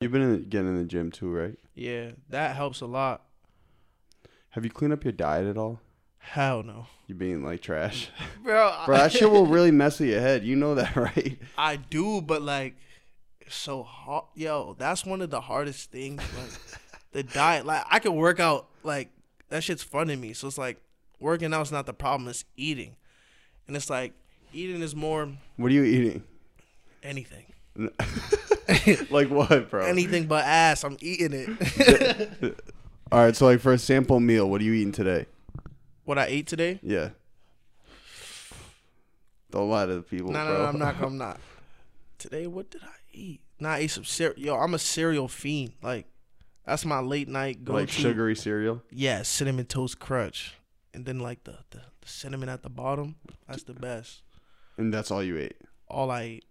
You've been in, getting in the gym too, right? Yeah, that helps a lot. Have you cleaned up your diet at all? Hell no, You being like trash, bro. bro. That shit will really mess with your head. You know that, right? I do, but like, it's so hard. Yo, that's one of the hardest things. Like, the diet. Like, I can work out. Like, that shit's fun to me. So it's like, working out's not the problem. It's eating, and it's like, eating is more What are you eating? anything. like what, bro? Anything but ass. I'm eating it. All right, so like for a sample meal, what are you eating today? what I ate today? Yeah. Don't lie to the people, No, bro. no, no, I'm not. I'm not. Today, what did I eat? Nah, I ate some cereal. Yo, I'm a cereal fiend. Like, that's my late night go like sugary cereal. Yeah, cinnamon toast crunch, and then like the, the the cinnamon at the bottom. That's the best. And that's all you ate, All I eat,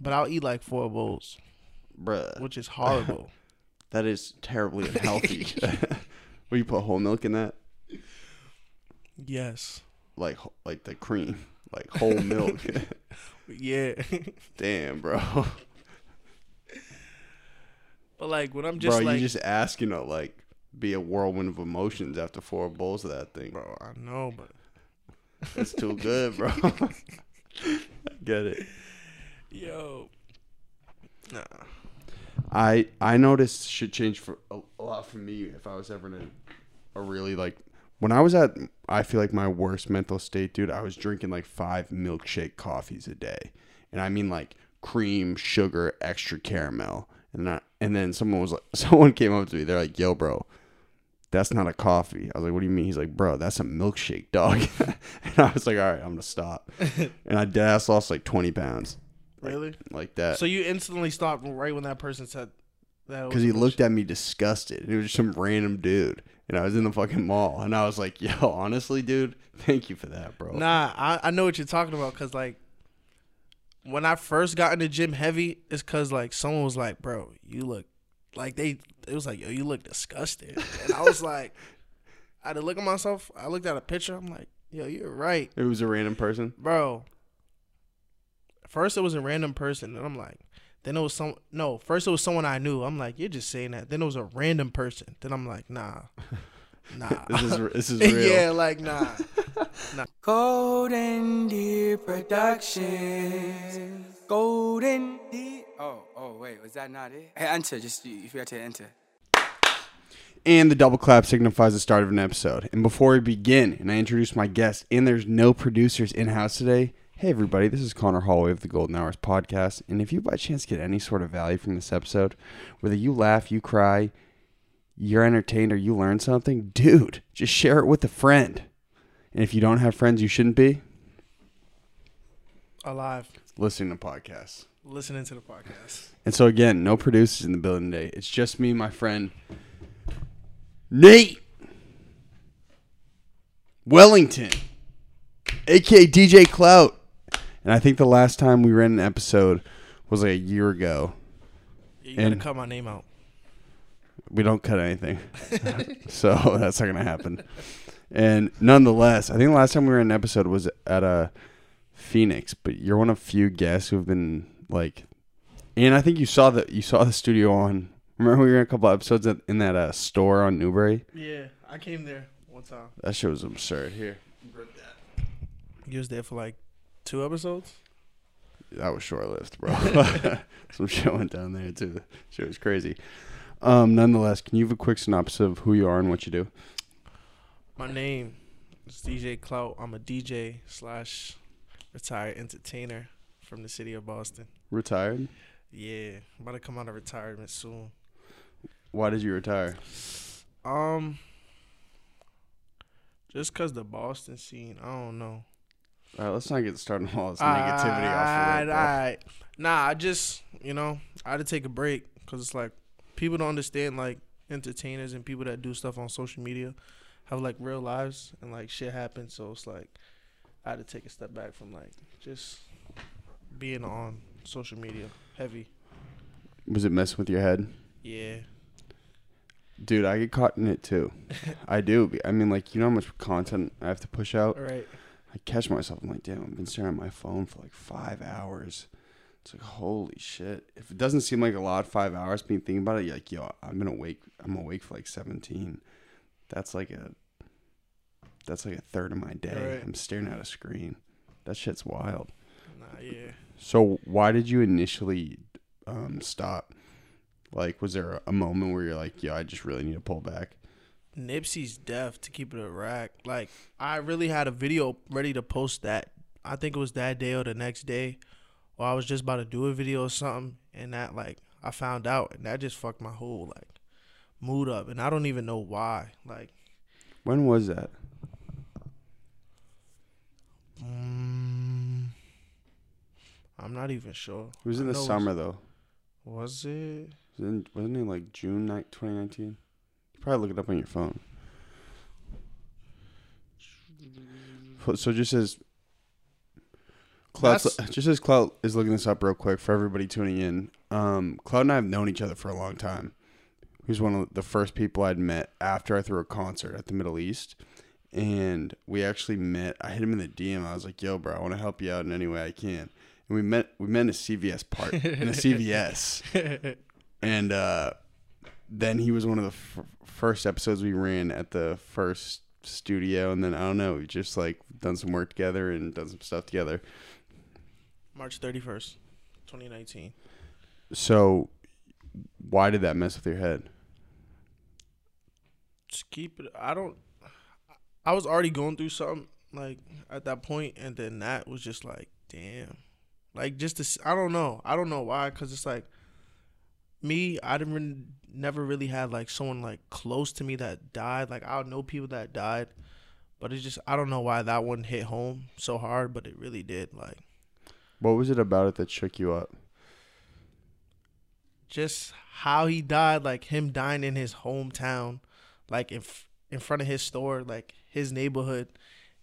but I'll eat like four bowls, bruh. which is horrible. That is terribly unhealthy. Will you put whole milk in that? yes. Like like the cream, like whole milk. Yeah. Damn, bro. but like when I'm just bro, like, you just asking to like be a whirlwind of emotions after four bowls of that thing. bro, I know, but It's too good, bro. I get it. yo, nah. I I noticed shit changed for a, a lot for me if I was ever in a, a really like when I was at I feel like my worst mental state, dude. I was drinking like five milkshake coffees a day, and I mean like cream, sugar, extra caramel, and that. And then someone was like, someone came up to me. They're like, "Yo, bro." That's not a coffee. I was like, "What do you mean?" He's like, "Bro, that's a milkshake, dog." and I was like, "All right, I'm gonna stop." and I dead ass lost like 20 pounds, Really? like that. So you instantly stopped right when that person said that? because he looked at me disgusted. It was just some random dude, and I was in the fucking mall, and I was like, "Yo, honestly, dude, thank you for that, bro." Nah, I, I know what you're talking about because like when I first got in the gym heavy, it's because like someone was like, "Bro, you look like they." It was like, "Yo, you look disgusted," and I was like, I had to look at myself. I looked at a picture. I'm like, "Yo, you're right, It was a random person. bro." First, it was a random person, and I'm like, then it was some. No, first it was someone I knew. I'm like, you're just saying that. Then it was a random person. Then I'm like, nah, nah. This is this is real. yeah, like nah. Nah. Golden Deer Productions. Golden Deer. Oh, oh, wait, was that not it? Hey, enter. Just you, you forgot to enter. And the double clap signifies the start of an episode. And before we begin, and I introduce my guest, and there's no producers in house today. Hey everybody, this is Conor Holway of the Golden Hours podcast. And if you by chance get any sort of value from this episode, whether you laugh, you cry, you're entertained, or you learn something, dude, just share it with a friend. And if you don't have friends, you shouldn't be Alive, listening to podcasts. listening to the podcast. And so again, no producers in the building today. It's just me, and my friend Nate Wellington, aka DJ Clout. And I think the last time we ran an episode was like a year ago. You gotta cut my name out. We don't cut anything, so that's not gonna happen. And nonetheless, I think the last time we in an episode was at a Phoenix. But you're one of few guests who have been like, and I think you saw the you saw the studio on. Remember we were in a couple episodes at, in that uh, store on Newbury. Yeah, I came there one time. That shit was absurd. Here, You was there for like two episodes. that was short lived, bro. Some shit went down there too. Shit was crazy. Um, nonetheless, can you have a quick synopsis of who you are and what you do? My name is DJ Clout. I'm a DJ slash retired entertainer from the city of Boston. Retired. Yeah, I'm about to come out of retirement soon. Why did you retire? Um, just cause the Boston scene, I don't know. All right, let's not get started on all this negativity off of it, bro. alright. Nah, I just you know I had to take a break because it's like people don't understand like entertainers and people that do stuff on social media have like real lives and like shit happens. So it's like I had to take a step back from like just being on social media heavy. Was it messing with your head? Yeah, Dude, I get caught in it too. I do. I mean, like, you know how much content I have to push out? all right. I catch myself. I'm like, damn, I've been staring at my phone for like five hours. It's like holy shit. If it doesn't seem like a lot, five hours being thinking about it, you're like, yo, I'm gonna wake I'm awake for like seventeen. That's like a that's like a third of my day. Right. I'm staring at a screen. That shit's wild. Nah, yeah. So why did you initially um, stop? Like, was there a moment where you're like, yo, I just really need to pull back? Nipsey's death to keep it a rack. Like I really had a video ready to post that. I think it was that day or the next day, or I was just about to do a video or something, and that like I found out, and that just fucked my whole like mood up, and I don't even know why. Like, When was that? mm, I'm not even sure. It was in I the summer though. Was it? Wasn't wasn't it like June night 2019? Probably look it up on your phone. So- just as Clout, That's- just as Clout is looking this up real quick for everybody tuning in. Um, Clout and I have known each other for a long time. He was one of the first people I'd met after I threw a concert at the Middle East, and we actually met. I hit him in the DM. I was like, "Yo, bro, I want to help you out in any way I can." And we met. We met in a CVS part in a CVS and uh, then he was one of the f- first episodes we ran at the first studio and then i don't know we just like done some work together and done some stuff together March 31st, 2019. so why did that mess with your head just keep it. I don't. I was already going through something like at that point, and then that was just like, damn, like just to. I don't know. I don't know why, cause it's like me. I didn't never really had like someone like close to me that died. Like I know people that died, but it's just I don't know why that one hit home so hard, but it really did. Like what was it about it that shook you up just how he died, like him dying in his hometown, like in f- in front of his store, like his neighborhood,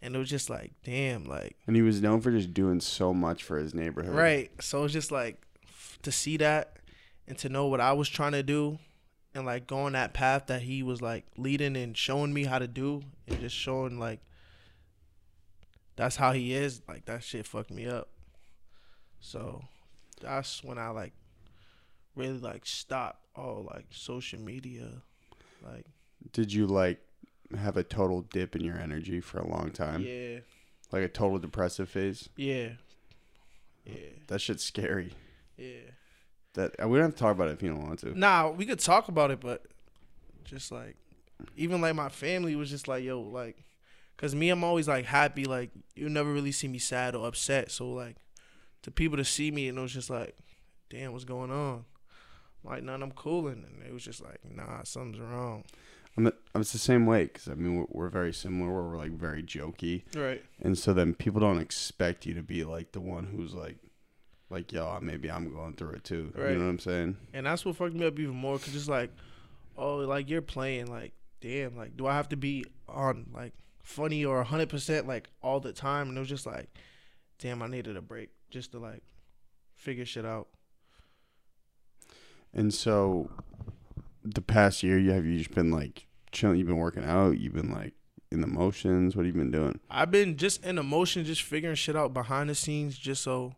and it was just like, damn, like and he was known for just doing so much for his neighborhood right. So it's just like f- to see that and to know what I was trying to do, and like going that path that he was like leading and showing me how to do, and just showing like that's how he is. Like that shit fucked me up. So that's when I like really like stopped all like social media, like did you like have a total dip in your energy for a long time yeah, like a total depressive phase yeah, yeah, that shit's scary yeah. That uh, we don't have to talk about it if you don't want to Nah, we could talk about it, but just like even like my family was just like, yo, like, cause me, I'm always like happy. Like you never really see me sad or upset. So like, to people to see me and it was just like, damn, what's going on? Like, none, I'm cooling, and it was just like, nah, something's wrong. I'm the, I'm the same way because I mean we're, we're very similar. Where we're like very jokey, Right. and so then people don't expect you to be like the one who's like, like yo, maybe I'm going through it too. Right. You know what I'm saying? And that's what fucked me up even more, cause it's like, oh, like you're playing, like, damn, like, do I have to be on like funny or hundred percent like all the time? And it was just like, damn, I needed a break just to like figure shit out. And so, the past year, you have you just been like chilling? You've been working out. You've been like in the motions. What have you been doing? I've been just in emotion, just figuring shit out behind the scenes, just so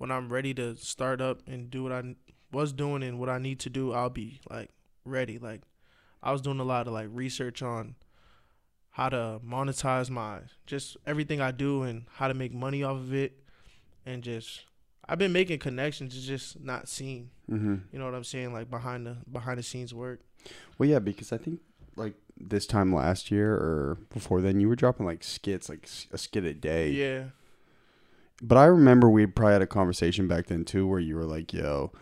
when I'm ready to start up and do what I was doing and what I need to do, I'll be like ready. Like I was doing a lot of like research on how to monetize my just everything I do and how to make money off of it, and just I've been making connections, it's just not seen. Mm-hmm. You know what I'm saying? Like behind the behind the scenes work. Well, yeah, because I think like this time last year or before then, you were dropping like skits, like a skit a day. Yeah, But I remember we probably had a conversation back then too, where you were like, "Yo,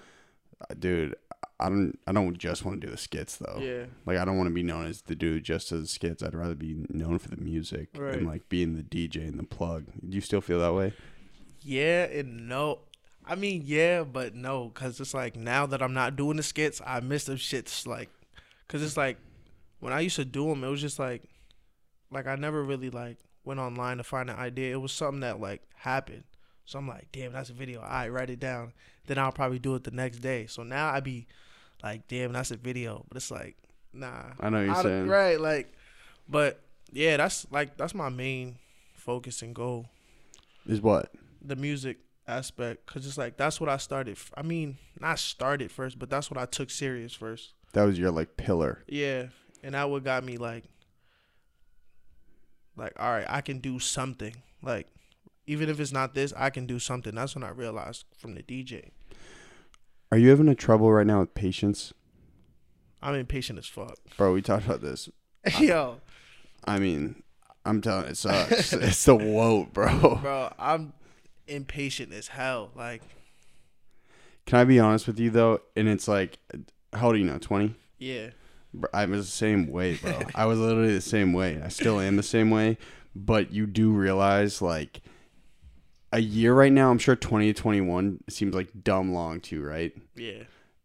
dude, I don't, I don't just want to do the skits though. yeah, Like, I don't want to be known as the dude just as skits. I'd rather be known for the music Right. and like being the DJ and the plug. Do you still feel that way? Yeah and no. I mean, yeah, but no, cause it's like now that I'm not doing the skits, I miss them shits. Like, cause it's like when I used to do them, it was just like, like I never really like went online to find an idea. It was something that like happened. So I'm like, damn, that's a video. I write it down. Then I'll probably do it the next day. So now I be like, damn, that's a video. But it's like, nah. I know you're I don't- saying. Right, like, but yeah, that's like that's my main focus and goal Is what? the music aspect because it's like that's what I started. f- I mean, not started first, but that's what I took serious first. That was your like pillar. Yeah, and that what got me like, like all right, I can do something. Like even if it's not this, I can do something. That's when I realized from the DJ. Are you having a trouble right now with patience, I'm impatient as fuck. bro? We talked about this. Yo, I mean, I'm telling it sucks. it's the woat, bro. bro, I'm impatient as hell. Like, Can I be honest with you though? And it's like, how old are you now? Twenty. yeah, Bro, I was the same way, bro. I was literally the same way. I still am the same way. But you do realize, like, a year right now, I'm sure 20 to 21 seems like dumb long too, right? yeah,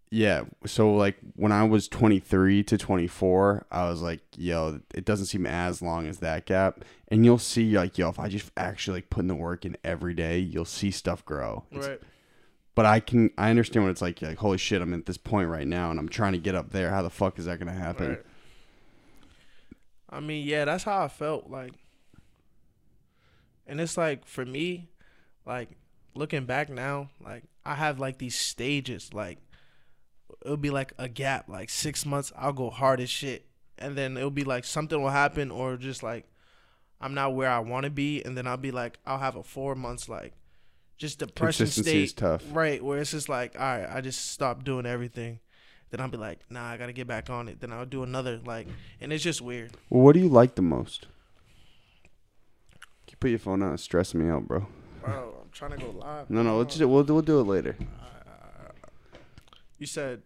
Yeah. So, like, when I was 23 to 24, I was like, yo, it doesn't seem as long as that gap. And you'll see, like, yo, if I just actually, like, put in the work in every day, you'll see stuff grow. It's- right. But I can, I understand what it's like. Like, holy shit, I'm at this point right now and I'm trying to get up there. How the fuck is that to happen? Right. I mean, yeah, that's how I felt like. And it's like for me, like looking back now, like I have like these stages, like it'll be like a gap, like six months, I'll go hard as shit, and then it'll be like something will happen, or just like I'm not where I want to be, and then I'll be like I'll have a four months like just depression state, is tough. right? Where it's just like, all right, I just stop doing everything. Then I'll be like, nah, I gotta get back on it. Then I'll do another like, and it's just weird. Well, what do you like the most? You put your phone down? It's stressing me out, bro. Bro, I'm trying to go live. No, no, we'll, just, we'll, we'll do it later. You said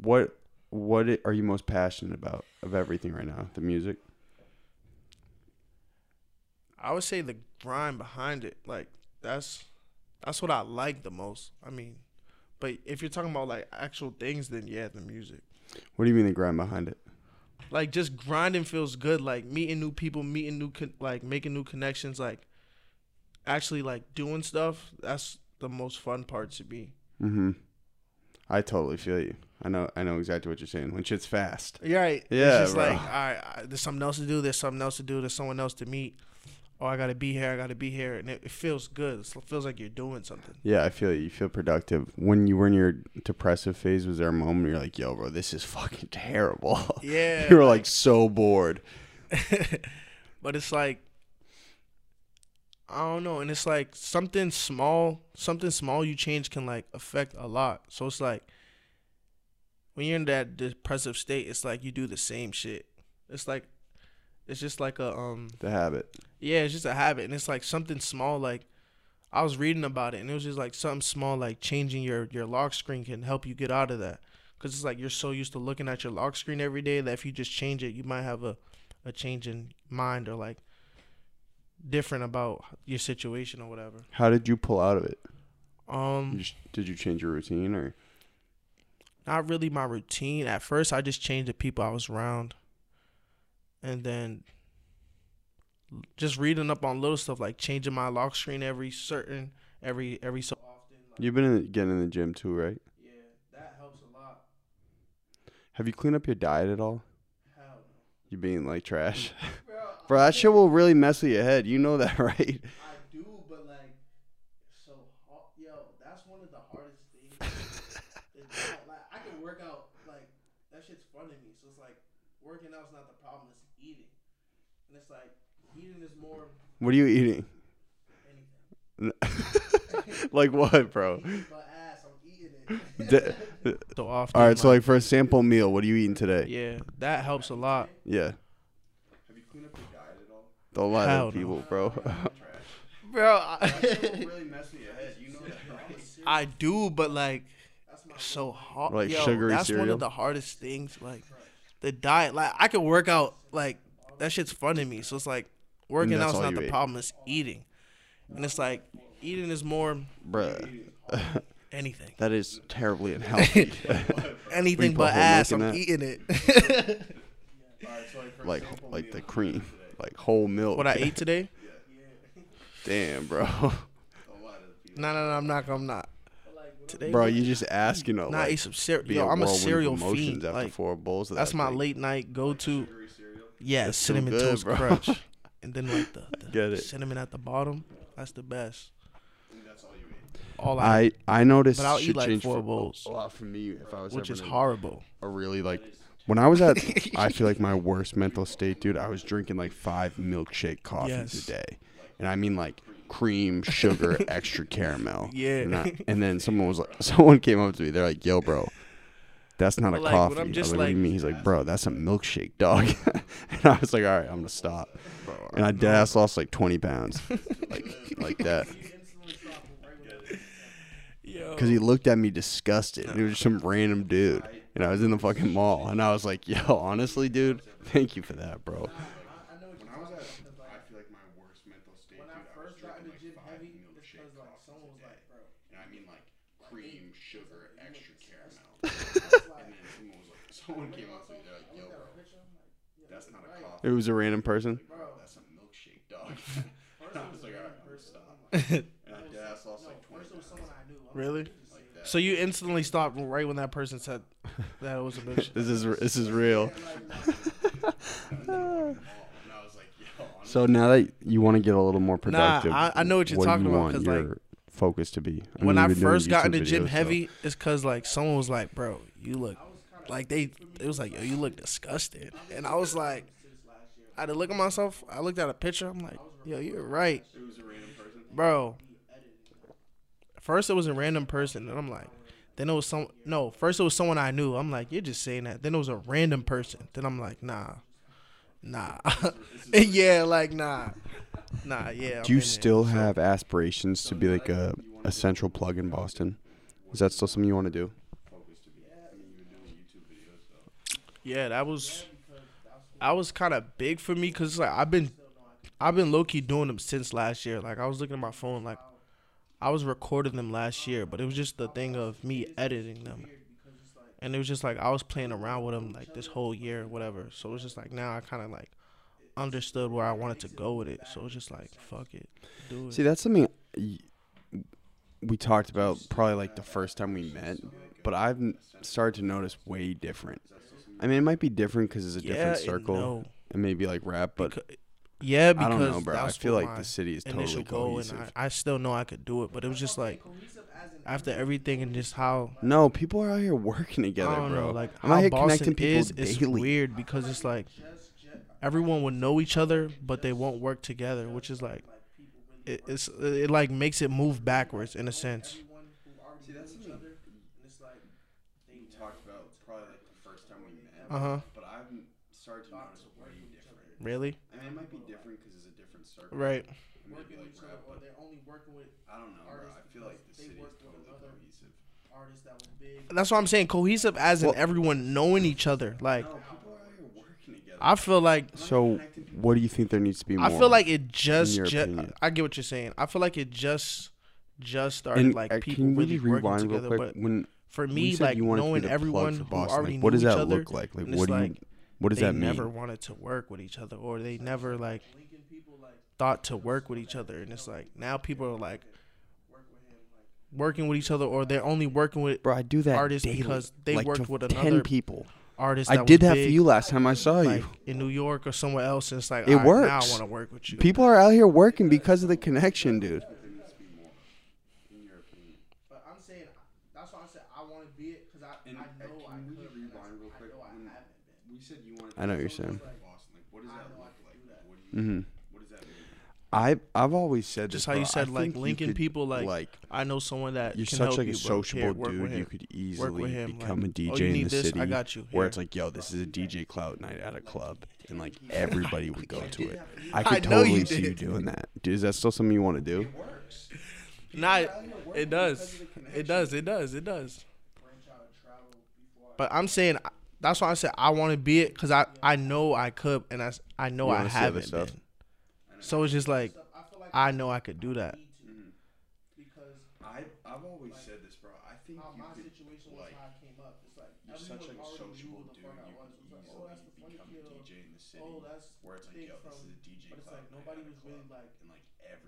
What what i- are you most passionate about of everything right now? The music? I would say the grind behind it. Like that's that's what I like the most. I mean, but if you're talking about like actual things, then yeah, the music. What do you mean the grind behind it? Like just grinding feels good. Like meeting new people, meeting new con- like making new connections. Like actually like doing stuff. That's the most fun part to me. Mm-hmm. I totally feel you. I know I know exactly what you're saying. When shit's fast. You're right. Yeah, It's just bro. like, all right, I- there's something else to do. There's something else to do. There's someone else to meet. Oh, I gotta be here. I gotta be here, and it, it feels good. It feels like you're doing something. Yeah, I feel you. Feel productive. When you were in your depressive phase, was there a moment you're like, yo, bro, this is fucking terrible? Yeah. you were like so bored. but it's like I don't know, and it's like something small, something small you change can like affect a lot. So it's like when you're in that depressive state, it's like you do the same shit. It's like it's just like a um The habit. Yeah, it's just a habit, and it's like something small. Like I was reading about it, and it was just like something small, like changing your your lock screen can help you get out of that. Cause it's like you're so used to looking at your lock screen every day that if you just change it, you might have a a change in mind or like different about your situation or whatever. How did you pull out of it? Um, You just, did you change your routine or? not really my routine. At first, I just changed the people I was around, and then just reading up on little stuff like changing my lock screen every certain every every so often. Like, You've been in the, getting in the gym too, right? yeah, that helps a lot. Have you cleaned up your diet at all? Hell You being like trash, no. bro. That shit will really mess with your head. You know that, right? I do, but like, so. Yo, that's one of the hardest things. Like, I can work out, like, that shit's fun to me. So it's like, working out's not the problem, it's eating. And it's like, eating is more What are you eating? anything. like what, bro? Eating my ass, I'm eating it. D- so often. all right, so like, like for a sample meal, what are you eating today? yeah, that helps a lot. Yeah. Have you cleaned up your diet at all? A lot Hell of no. people, bro. Bro, I, really mess your head. You know that, right? I do, but like, so hard. Like Yo, sugary that's one cereal? of the hardest things. Like the diet. Like I can work out. Like that shit's fun to me. So it's like working that's out's not the ate. problem. It's eating, and it's like eating is more Bruh. anything. That is terribly unhealthy. Anything but ass. I'm that? eating it. like like the cream. Like whole milk. what I ate today? Damn, bro. No, no, no. I'm not. I'm not. Today, Bro, you just ask, you know, Nah, I ate like, some cereal. be Yo, a I'm a whirlwind cereal fiend. after Like four bowls of that's that my thing. late night go to. Yeah, It's cinnamon good, toast bro. crunch, and then like the, the Get it. cinnamon at the bottom. That's the best. all I, I I noticed But I'll eat, like, four bowls. a lot for me if I was which ever is horrible. a really like when I was at I feel like my worst mental state, dude. I was drinking like five milkshake coffees Yes. a day, and I mean like cream, sugar, extra caramel. Yeah. and, I- and then someone was like, someone came up to me. They're like, "Yo, bro." That's not a But, like, coffee. I'm I just was like, what do you like- mean? He's like, bro, that's a milkshake, dog. and I was like, all right, I'm gonna stop. And I dead ass lost like 20 pounds, like like that. Because he looked at me disgusted. He was just some random dude. And I was in the fucking mall. And I was like, yo, honestly, dude, thank you for that, bro. When I was at, I feel like my worst mental state, dude, I was drinking like five milkshake coffees a day. And I mean like cream, sugar, extra caramel. and then someone was like, someone came up to me, they're like, yo, bro, that's not a coffee. It was a random person? Bro, that's a milkshake, dog. I was like, all right, I'm stop. And I dead ass lost like 20 pounds. Really? Like that. So you instantly stopped right when that person said that it was a milkshake. This is this is real. so now that you want to get a little more productive, I- I know what you're do talking you about, Cause your like, focus to be? mean, when I you've been doing first got into gym videos, so- heavy, it's cause like someone was like, "Bro, you look like they." It was like, "Yo, you look disgusted," and I was like, I had to look at myself. I looked at a picture. I'm like, "Yo, you're right, bro." First, it was a random person, and I'm like, then it was some. No, first it was someone I knew. I'm like, you're just saying that. Then it was a random person. Then I'm like, nah, nah, yeah, like nah, nah, yeah. I'm Do you in there. still have aspirations to be like a, a central plug in Boston? Is that still something you want to do? Yeah, that was that was kind of big for me because like I've been I've been low key doing them since last year. Like I was looking at my phone, like I was recording them last year, but it was just the thing of me editing them, and it was just like I was playing around with them like this whole year, whatever. So it was just like now I kind of like understood where I wanted to go with it. So it was just like fuck it, do it. See, that's something we talked about probably like the first time we met, but I've started to notice way different. I mean, it might be different because it's a yeah, different and circle no. and maybe like rap, but Becau- yeah, I because don't know, bro. I feel like the city is initial totally goal, cohesive. and I, I still know I could do it, but it was just like after everything and just how no, people are out here working together, I don't bro. know, like I'm how out here Boston connecting people is. It's daily. weird because it's like everyone would know each other, but they won't work together, which is like it, it's it like makes it move backwards in a sense. See, that's something we talked about probably like the first time we met. Uh huh. But I've started to notice way different. Really? I mean, it might be different because it's a different circle. Right. Maybe like rap, but I don't know, bro. I feel like the city is totally cohesive. That's what I'm saying. Cohesive as in everyone knowing each other. Like No, people are out here working together. I feel like So, what do you think there needs to be more? I feel like it just, ju- I get what you're saying. I feel like it just, just started and like uh, people can really just working rewind together. real quick? But when for we me, said like you wanted to be knowing everyone for who Boston, already like, what knew does each that other, look like? Like, what it's do you? like What does that mean? never wanted to work with each other, or they never like thought to work with each other. And it's like now people are like working with each other, or they're only working with Bro, I do that artists daily. because they like worked to with 10 another people. artist. I did that big, for you last time I saw like you. in New York or somewhere else. And it's like It "All right, Now I want to work with you. People are out here working because of the connection, dude. But I'm saying that's why I said I want to be it because I, And, I uh, know can I we could. rewind real I quick? know I When- haven't been. We said you wanted. I know what you're saying. Boston. Like, what does that look like? What do you? Mm-hmm. I I've always said Just this, how you bro. I said like think you linking could, people like, like I know someone that you're can such help like you, a. Here, sociable work with dude. You could easily him. become like, a DJ oh, you in need the this? city. I got you. Where Here. it's like, yo, this is a DJ clout night at a club, and like everybody would go to it. I I could know totally you see you did. doing that. Dude, is that still something you want to do? Nah, it does. It does. It does. It does. But I'm saying that's why I said I want to be it because I I know I could and I, I know I wanna see other haven't been. So it's just like I know I could do that. I mm-hmm. I've always said this, bro. I think you could like you're such like a sociable dude. You could easily become a DJ in the city. where it's like, yo, this is a DJ club. But it's like nobody was really like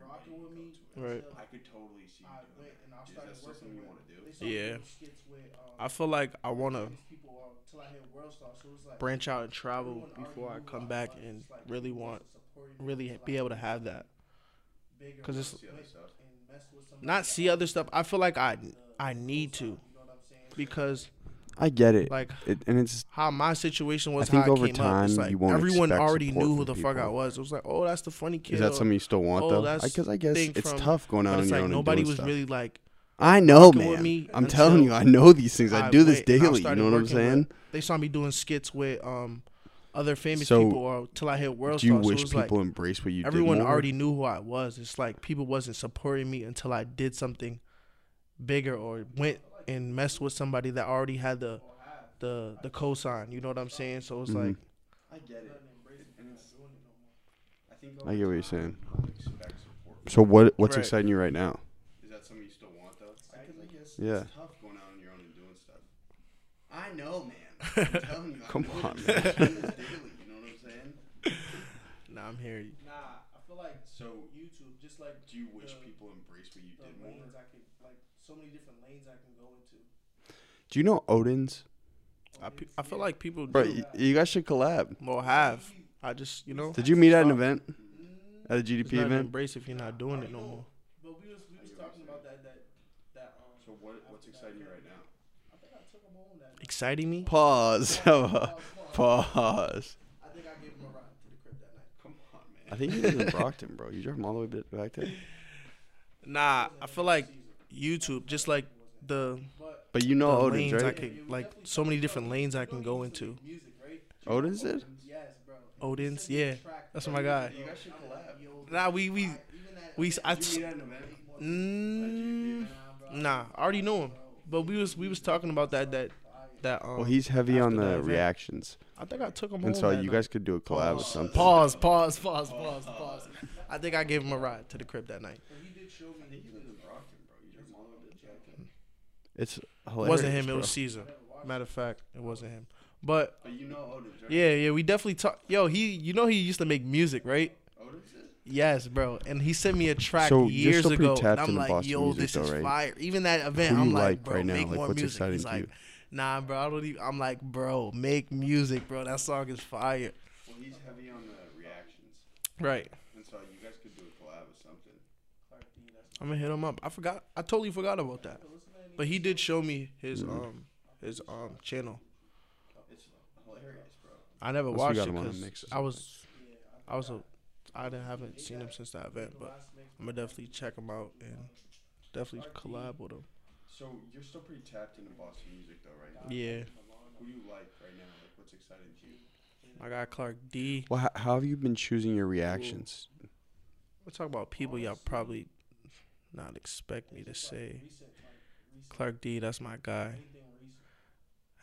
and like everybody would go to it. Right. I could totally see you doing that. Is that still something you want to do? Yeah. I feel like I want to branch out and travel before I come back and really want, really be able to have that. Because it's, not see other stuff. I feel like I I need to because I get it. like it and it's how my situation was I think how over it came up. Time, like you won't everyone already knew who the fuck I was. It was like, oh, that's the funny kid. is that something you still want oh, though? Because I guess it's from- tough going out on it's your like own nobody was stuff. really like I know, man. I'm telling you, I know these things. I, I do this daily. You know what I'm working with- saying? they saw me doing skits with um other famous So, people or till I hit world Do you star. So it wish like, people embrace what you everyone already knew who I was. It's like people wasn't supporting me until I did something bigger or went and mess with somebody that already had the the the cosign. You know what I'm saying? So it's Mhm. like I get it. I I get what you're saying. So what what's Right. exciting you right now? Is that something you still want though? Because I guess Yeah. it's tough going out on your own and doing stuff. I know, man. I'm telling you. I Come on, man. I daily, you know what I'm saying? nah, I'm here. Nah, I feel like So, YouTube, just like do you wish The- people embrace what you the did more? lanes I could like so many different lanes I can go into. Do you know Odin's? I, pe- I feel like people Bro, do. you guys should collab. Well, have I just you know Did you meet at an event? At a It's GDP not event? embrace if you're not doing it no more. But we was we was talking about that that that um. So, what what's exciting you right now? I think I took him home that. Exciting me? Pause. Pause, pause. Pause. I think I gave him a ride to the crib that night. Come on, man. I think you live in Brockton, bro. You drove him all the way back there. Nah, I feel like YouTube, just like the, But you know the Odin's, lanes I could like so many different lanes I can go into. Right? Odin's did? Yes, bro. Odin's, yeah, that's my guy. You guys should collab. Nah, we we we I, Did you meet at an event? mm, nah, I already know him, but we was we was talking about that that that um. Well, he's heavy on the the event. reactions, I think I took him home. and so that you night. guys could do a collab or something. Pause, pause, pause, pause, pause. I think I gave him a ride to the crib that night. He did show me. You live in bro. You drove all the to Brockton. It's It wasn't him. It was Caesar. Matter of fact, it wasn't him. But But you know yeah, yeah, we definitely talk. Yo, he, you know, he used to make music, right? Yes, bro. And he sent me a track So years ago, and I'm like, "Yo, this though, is right? fire." Even that event, Who I'm like, like "Bro, right now? make Like, more what's music." exciting He's to like, you? "Nah, bro, I don't even." I'm like, "Bro, make music, bro. That song is fire." Well, he's heavy on the reactions. Right. And so you guys could do a collab or something. I'm gonna hit him up. I forgot. I totally forgot about that. But he did show me his Mm-hmm. um his um channel. It's hilarious, bro. I never Unless we watched got it him on because mix or I was I was a I didn't haven't seen him since that event, but I'm gonna definitely check him out and definitely collab with him. So you're still pretty tapped into Boston music, though, right? Yeah, Who do you like right now? Like, what's exciting to you? I got Clark D. Well, how, how have you been choosing your reactions? We're talking about people y'all probably not expect me to say. Clark D, that's my guy.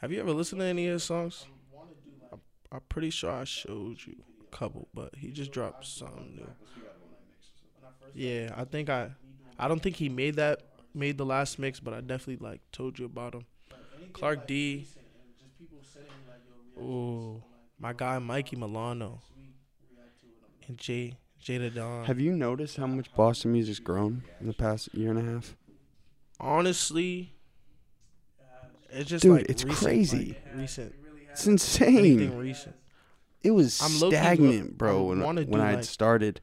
Have you ever listened to any of his songs? I'm, I'm pretty sure I showed you a couple, but he just dropped something new. Yeah, I think I, I don't think he made that made the last mix, but I definitely like told you about him. Clark D. Ooh, my guy Mikey Milano. And Jay Jada Don. Have you noticed how much Boston music's grown in the past year and a half? Honestly, it's just Dude, like it's recent, crazy. like, recent. It's insane. Anything recent. It was I'm stagnant, bro. I when when I had like, started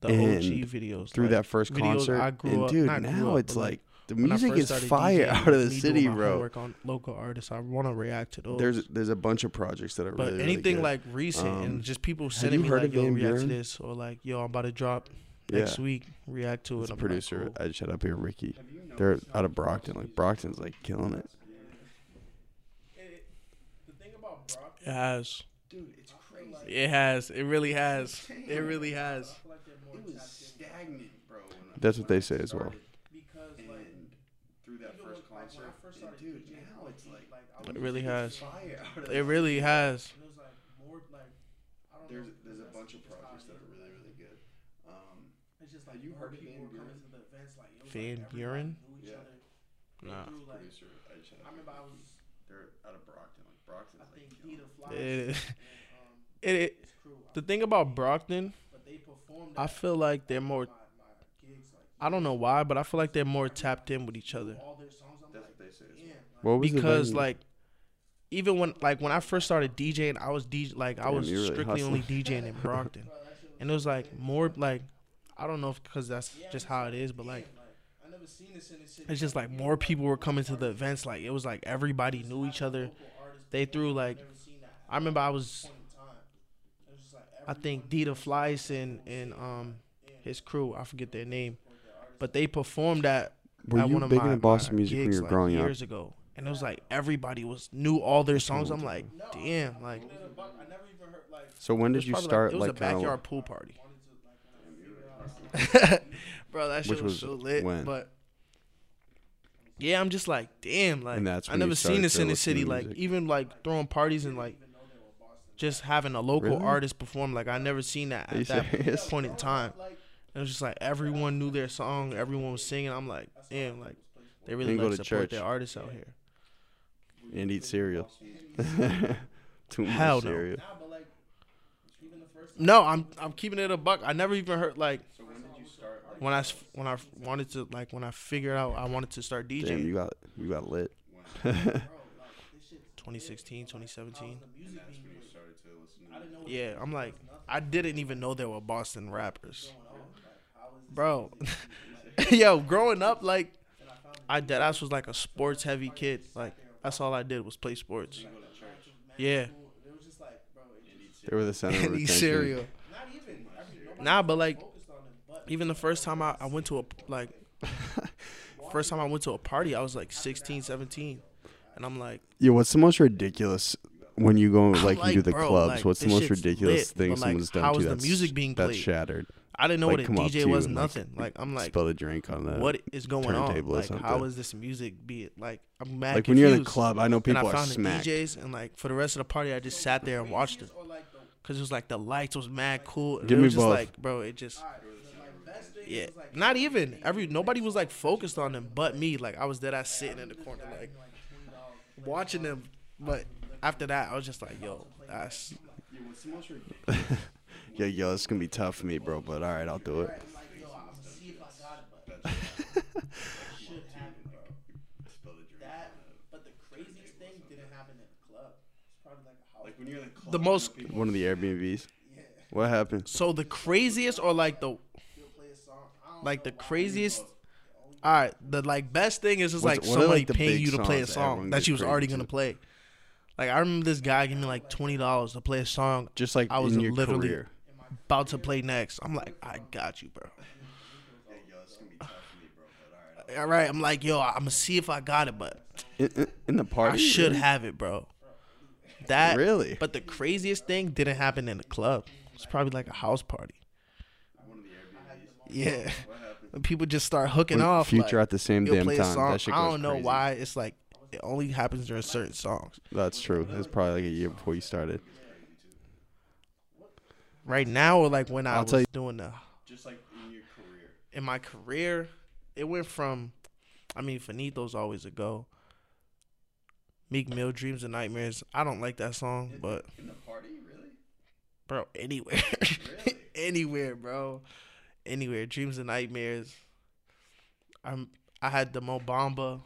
The And OG videos through like, that first concert, I grew and up- dude, not grew now up, it's like the music is fire DJing, out of the me doing city, my bro. homework on local artists. I want to react to those. There's there's a bunch of projects that are but really, really anything good. like recent Um, and just people sending me like, yo, Van react to this or like, yo, I'm about to drop yeah, next week. React to it. it's a I'm like, producer. cool. I just shut up here, Ricky. They're out of Brockton. Like Brockton's like killing it. The thing about Brock, It has. Dude, it's crazy. It has. It really has. It really has. I feel like they're more It was stagnant, bro. That's what they say as well. started. because like And through that first with, like, when I concert, first and dude, now it's like like It really has. fire out of It really has. and it was like more like I don't There's there's a bunch of projects it that is. are really really good. Um, It's just Have like you heard of people Van were coming Buren? to the events like it was Van like Buren? everybody knew Yeah. Nah. Through, like, producer, I just shut I up. remember I was They're out of Brockton. Like Brockton's I think killing Dita it. It, um it, it, the thing about Brockton, but they performed. I feel like they're more. my, my gigs like I don't know why, but I feel like they're more tapped in with each other. all their songs. I'm That's like, what they say. As damn. well. Like, What was because like even when like when I first started DJing, I was DJ like I was really strictly only. DJing in Brockton, bro, that shit was and it was like more like I don't know if because that's just how it is, but like never seen this in the city. it's just like more people were coming to the events. Like it was like everybody knew each other. They threw like Never seen that I remember I was point in time. It was just like I think Dita Flies and and um his crew I forget their name, but they performed that. Were at you one of big my, into Boston music when you were like, growing up? years ago, and it was like everybody was knew all their songs. I'm like, damn, like I never even heard like So when did you start Like, it was like a backyard pool party. Bro, that shit was, was so lit. when? But yeah, I'm just like, damn, like I never seen this in the city. Like even like throwing parties and like just having a local Really? artist perform. Like I never seen that Are you at that serious? point in time. It was just like everyone knew their song, everyone was singing. I'm like, damn, like they really And go like to support church. their artists out here. and eat cereal? Too much Hell no. cereal. nah, but like even the first No, I'm I'm keeping it a buck. I never even heard like when did you start? Like, when I s- when I wanted to like when I figured out I wanted to start DJing. Damn, you got you got lit. 2016, 2017. Yeah, I'm like, I didn't even know there were Boston rappers, bro. Yo, growing up, like, I dead ass was like a sports heavy kid. Like, that's all I did was play sports. Yeah, it was just like bro, They were the center of and attention. cereal. not even every, nobody Nah, but like, focused on it, but even the first time I, I went to a like, first time I went to a party, I was like 16, 17, and I'm like. Yeah, what's the most ridiculous when you go I'm like, you do the bro, clubs? like, what's the most ridiculous lit, thing like, someone's done how to is you the that's, music being that's shattered? I didn't know Like, what a DJ was. like, Nothing. Like, I'm like, Spill a drink on that. what is going on? Like, how something. this music be? Like, I'm mad like when you're in the club, I know people and I are found smacked. the DJs, and like for the rest of the party, I just sat there and watched it like because it was like the lights was mad cool. And Give it me was just both. like, bro, it just like yeah. Not even every nobody was like focused on them but me. Like I was dead ass sitting in the corner like watching them. But after that, I was just like, yo, that's Yeah, what's the most ridiculous? Yeah, yo, it's gonna be tough for me, bro. But all right, I'll do it. like yo, I'm gonna see if I got it, but should happen, bro. Spill the. That, but the craziest thing didn't happen in the club. It's probably like a house. Like when you're in the most. One of the Airbnbs. What happened? So the craziest or like the You'll play a song. I don't like the craziest. All right, the like best thing is just What's- like somebody like, paying you to play a that song that gets you was already to? gonna play. Like I remember this guy gave me like twenty dollars to play a song Just like I was in your literally- career. about to play next. I'm like, I got you, bro. Yeah, yo, it's gonna be tough for me, bro. But all right. All right, I'm like, yo, I'm gonna see if I got it, but In, in, in the party. I should really? have it, bro. That Really? But the craziest thing didn't happen in the club. It's probably like a house party. One of the Airbnbs. Yeah. When people just start hooking When off. Future like, at the same damn time. That shit I don't know crazy. why. It's like it only happens during certain songs. That's true. It's probably like a year before you started. Right now, or like when I I'll was tell you- doing the Just like in your career. in my career, it went from, I mean, Finito's always a go. Meek Mill, Dreams and Nightmares. I don't like that song, but In the party, really? bro, anywhere, Really? anywhere, bro, anywhere. Dreams and Nightmares. I'm. I had the Mo Bamba.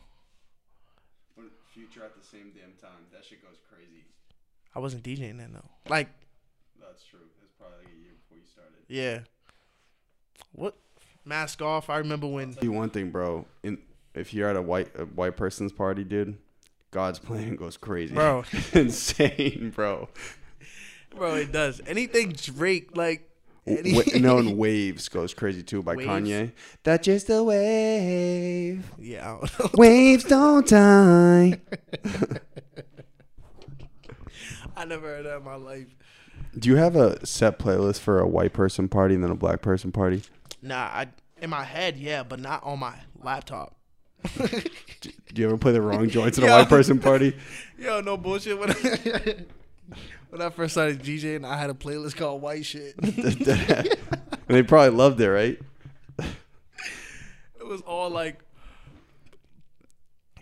When Future at the same damn time. That shit goes crazy. I wasn't DJing then though. Like, That's true. It's probably like a year before you started. yeah. What? Mask off. I remember when. Tell you one thing, bro. In if you're at a white a white person's party, dude, God's plan goes crazy, Bro. insane, bro. Bro, it does. Anything Drake like. W- no, Waves goes crazy too by Waves? Kanye. That's just a wave. yeah, don't. Waves don't die. I never heard that in my life. Do you have a set playlist for a white person party and then a black person party? Nah, I in my head, yeah, but not on my laptop. Do you ever play the wrong joints at a white person party? Yo, no bullshit. When I, first started DJing, I had a playlist called White Shit. and they probably loved it, right? It was all like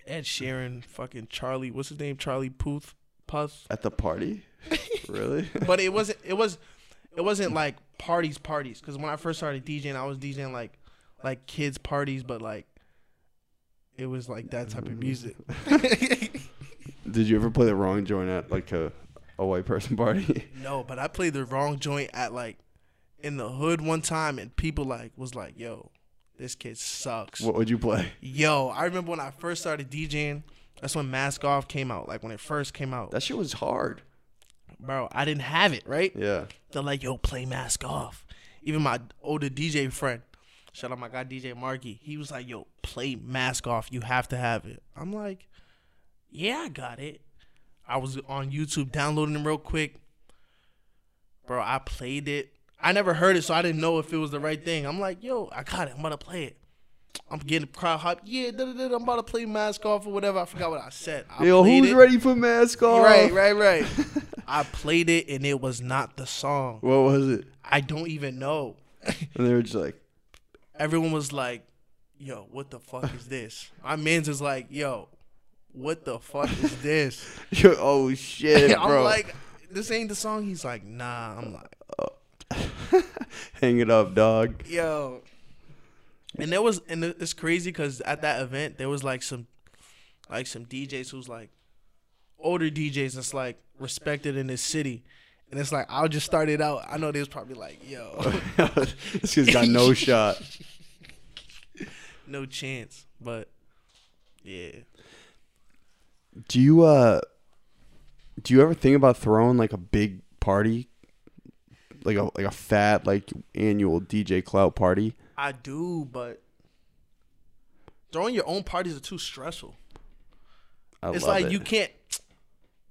Ed Sheeran, fucking Charlie. What's his name? Charlie Puth, Puth. At the party? really? But it wasn't. It was. It wasn't like parties, parties. Because when I first started DJing, I was DJing like, like kids parties, but like, it was like that type of music. Did you ever play the wrong joint at like a, a white person party? no, but I played the wrong joint at like, in the hood one time, and people like was like, "Yo, this kid sucks. What would you play? Yo, I remember when I first started DJing. That's when Mask Off came out. Like when it first came out, That shit was hard. bro. I didn't have it right. Yeah. They're like, yo, play Mask Off. Even my older DJ friend, shout out my guy DJ Marky, he was like, yo, play Mask Off. You have to have it. I'm like, yeah, I got it. I was on YouTube downloading them real quick. Bro, I played it. I never heard it, so I didn't know if it was the right thing. I'm like, yo, I got it. I'm about to play it. I'm getting crowd hype. Yeah, da, da, da, I'm about to play Mask Off or whatever. I forgot what I said. I Yo, who's it. ready for mask off? Right, right, right. I played it and it was not the song. What was it? I don't even know. And they were just like, Everyone was like, "Yo, what the fuck is this?" My man's is like, "Yo, what the fuck is this?" Yo, oh shit, I'm bro. like, "This ain't the song." He's like, "Nah." I'm like, Hang it up, dog. "Yo," and there was, and it's crazy because at that event there was like some, like some DJs who's like, older DJs that's like respected in this city. And it's like I'll just start it out. I know they was probably like, "Yo, this kid's got no shot. no chance." But yeah, Do you uh do you ever think about throwing like a big party? Like a like a fat like annual DJ Clout party? I do, but throwing your own parties are too stressful. I it's like it. you can't,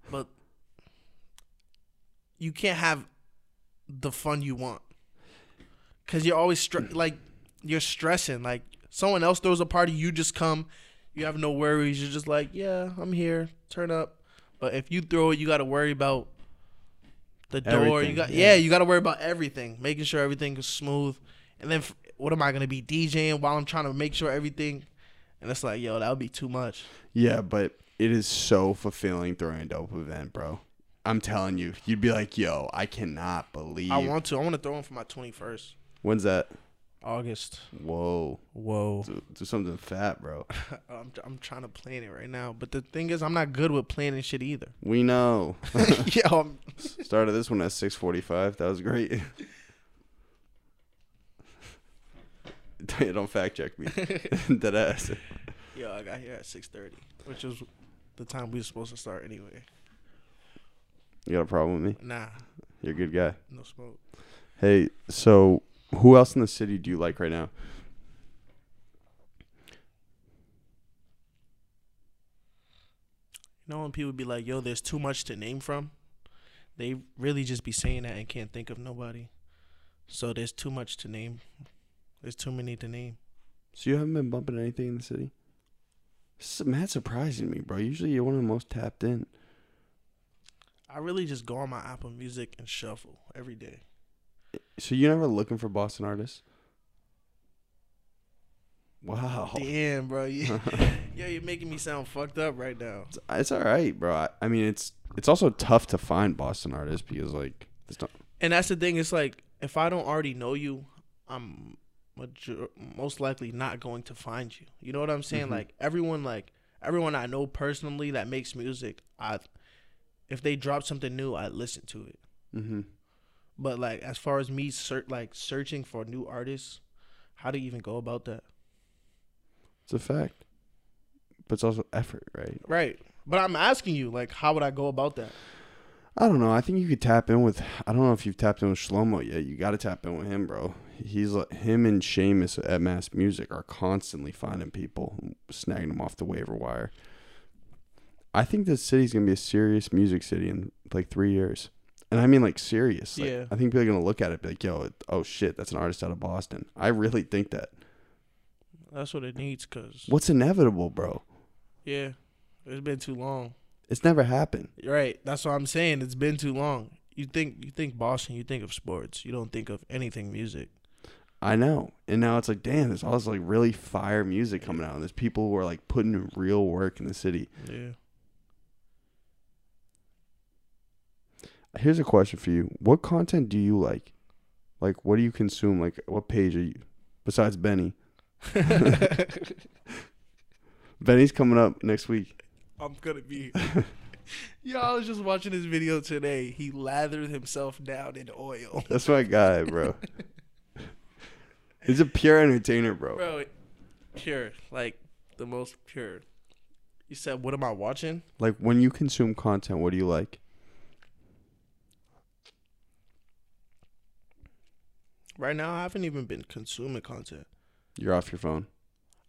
but you can't have the fun you want because you're always stre- like you're stressing. Like someone else throws a party, you just come, you have no worries. You're just like, yeah, I'm here, turn up. But if you throw it, you got to worry about the door. Everything, you got yeah. yeah, you got to worry about everything, making sure everything is smooth. And then f- what am I gonna be DJing while I'm trying to make sure everything? And it's like, yo, that would be too much. Yeah, but it is so fulfilling throwing a dope event, bro. I'm telling you, you'd be like, "Yo, I cannot believe." I want to. I want to throw one for my 21st When's that? August. Whoa, Whoa. do, do something fat, bro. I'm I'm trying to plan it right now, but the thing is, I'm not good with planning shit either. We know. Yo, I'm, Started this one at 6:45. That was great. Don't fact check me. Dead ass. yo, I got here at 6:30, which is the time we were supposed to start anyway. You got a problem with me? Nah, You're a good guy. no smoke. Hey, so who else in the city do you like right now? You know when people be like, "Yo, there's too much to name from," they really just be saying that and can't think of nobody. So there's too much to name. There's too many to name. So you haven't been bumping anything in the city? This is mad surprising to me, bro. Usually you're one of the most tapped in. I really just go on my Apple Music and shuffle every day. So you're never looking for Boston artists? Wow. Damn, bro. You, yo, you're making me sound fucked up right now. It's, it's all right, bro. I, I mean, it's it's also tough to find Boston artists because like it's not. And that's the thing. It's like if I don't already know you, I'm major- most likely not going to find you. You know what I'm saying? Mhm. Like everyone, like everyone I know personally that makes music, I if they drop something new, I listen to it. Mm-hmm. But like as far as me, ser- like searching for new artists, how do you even go about that? It's a fact, but it's also effort, right? Right. But I'm asking you, like, how would I go about that? I don't know. I think you could tap in with. I don't know if you've tapped in with Shlomo yet. You got to tap in with him, bro. He's like him and Seamus at Mass Music are constantly finding people, snagging them off the waiver wire. I think this city's gonna be a serious music city in like three years, and I mean like serious. Like, Yeah. I think people are gonna look at it and be like, "Yo, oh shit, that's an artist out of Boston." I really think that. That's what it needs, cause What's inevitable, bro? yeah, it's been too long. It's never happened. Right. That's what I'm saying. It's been too long. You think you think Boston, you think of sports. You don't think of anything music. I know. And now it's like, damn, there's all this like really fire music coming out. And there's people who are like putting in real work in the city. Yeah. Here's a question for you. What content do you like? Like what do you consume? Like what page are you besides Benny? Benny's coming up next week. I'm gonna be. Yo, I was just watching this video today. He lathered himself down in oil. That's my guy, bro. He's a pure entertainer, bro. bro, pure, like the most pure. You said, "What am I watching?" Like when you consume content, what do you like? Right now, I haven't even been consuming content. You're off your phone.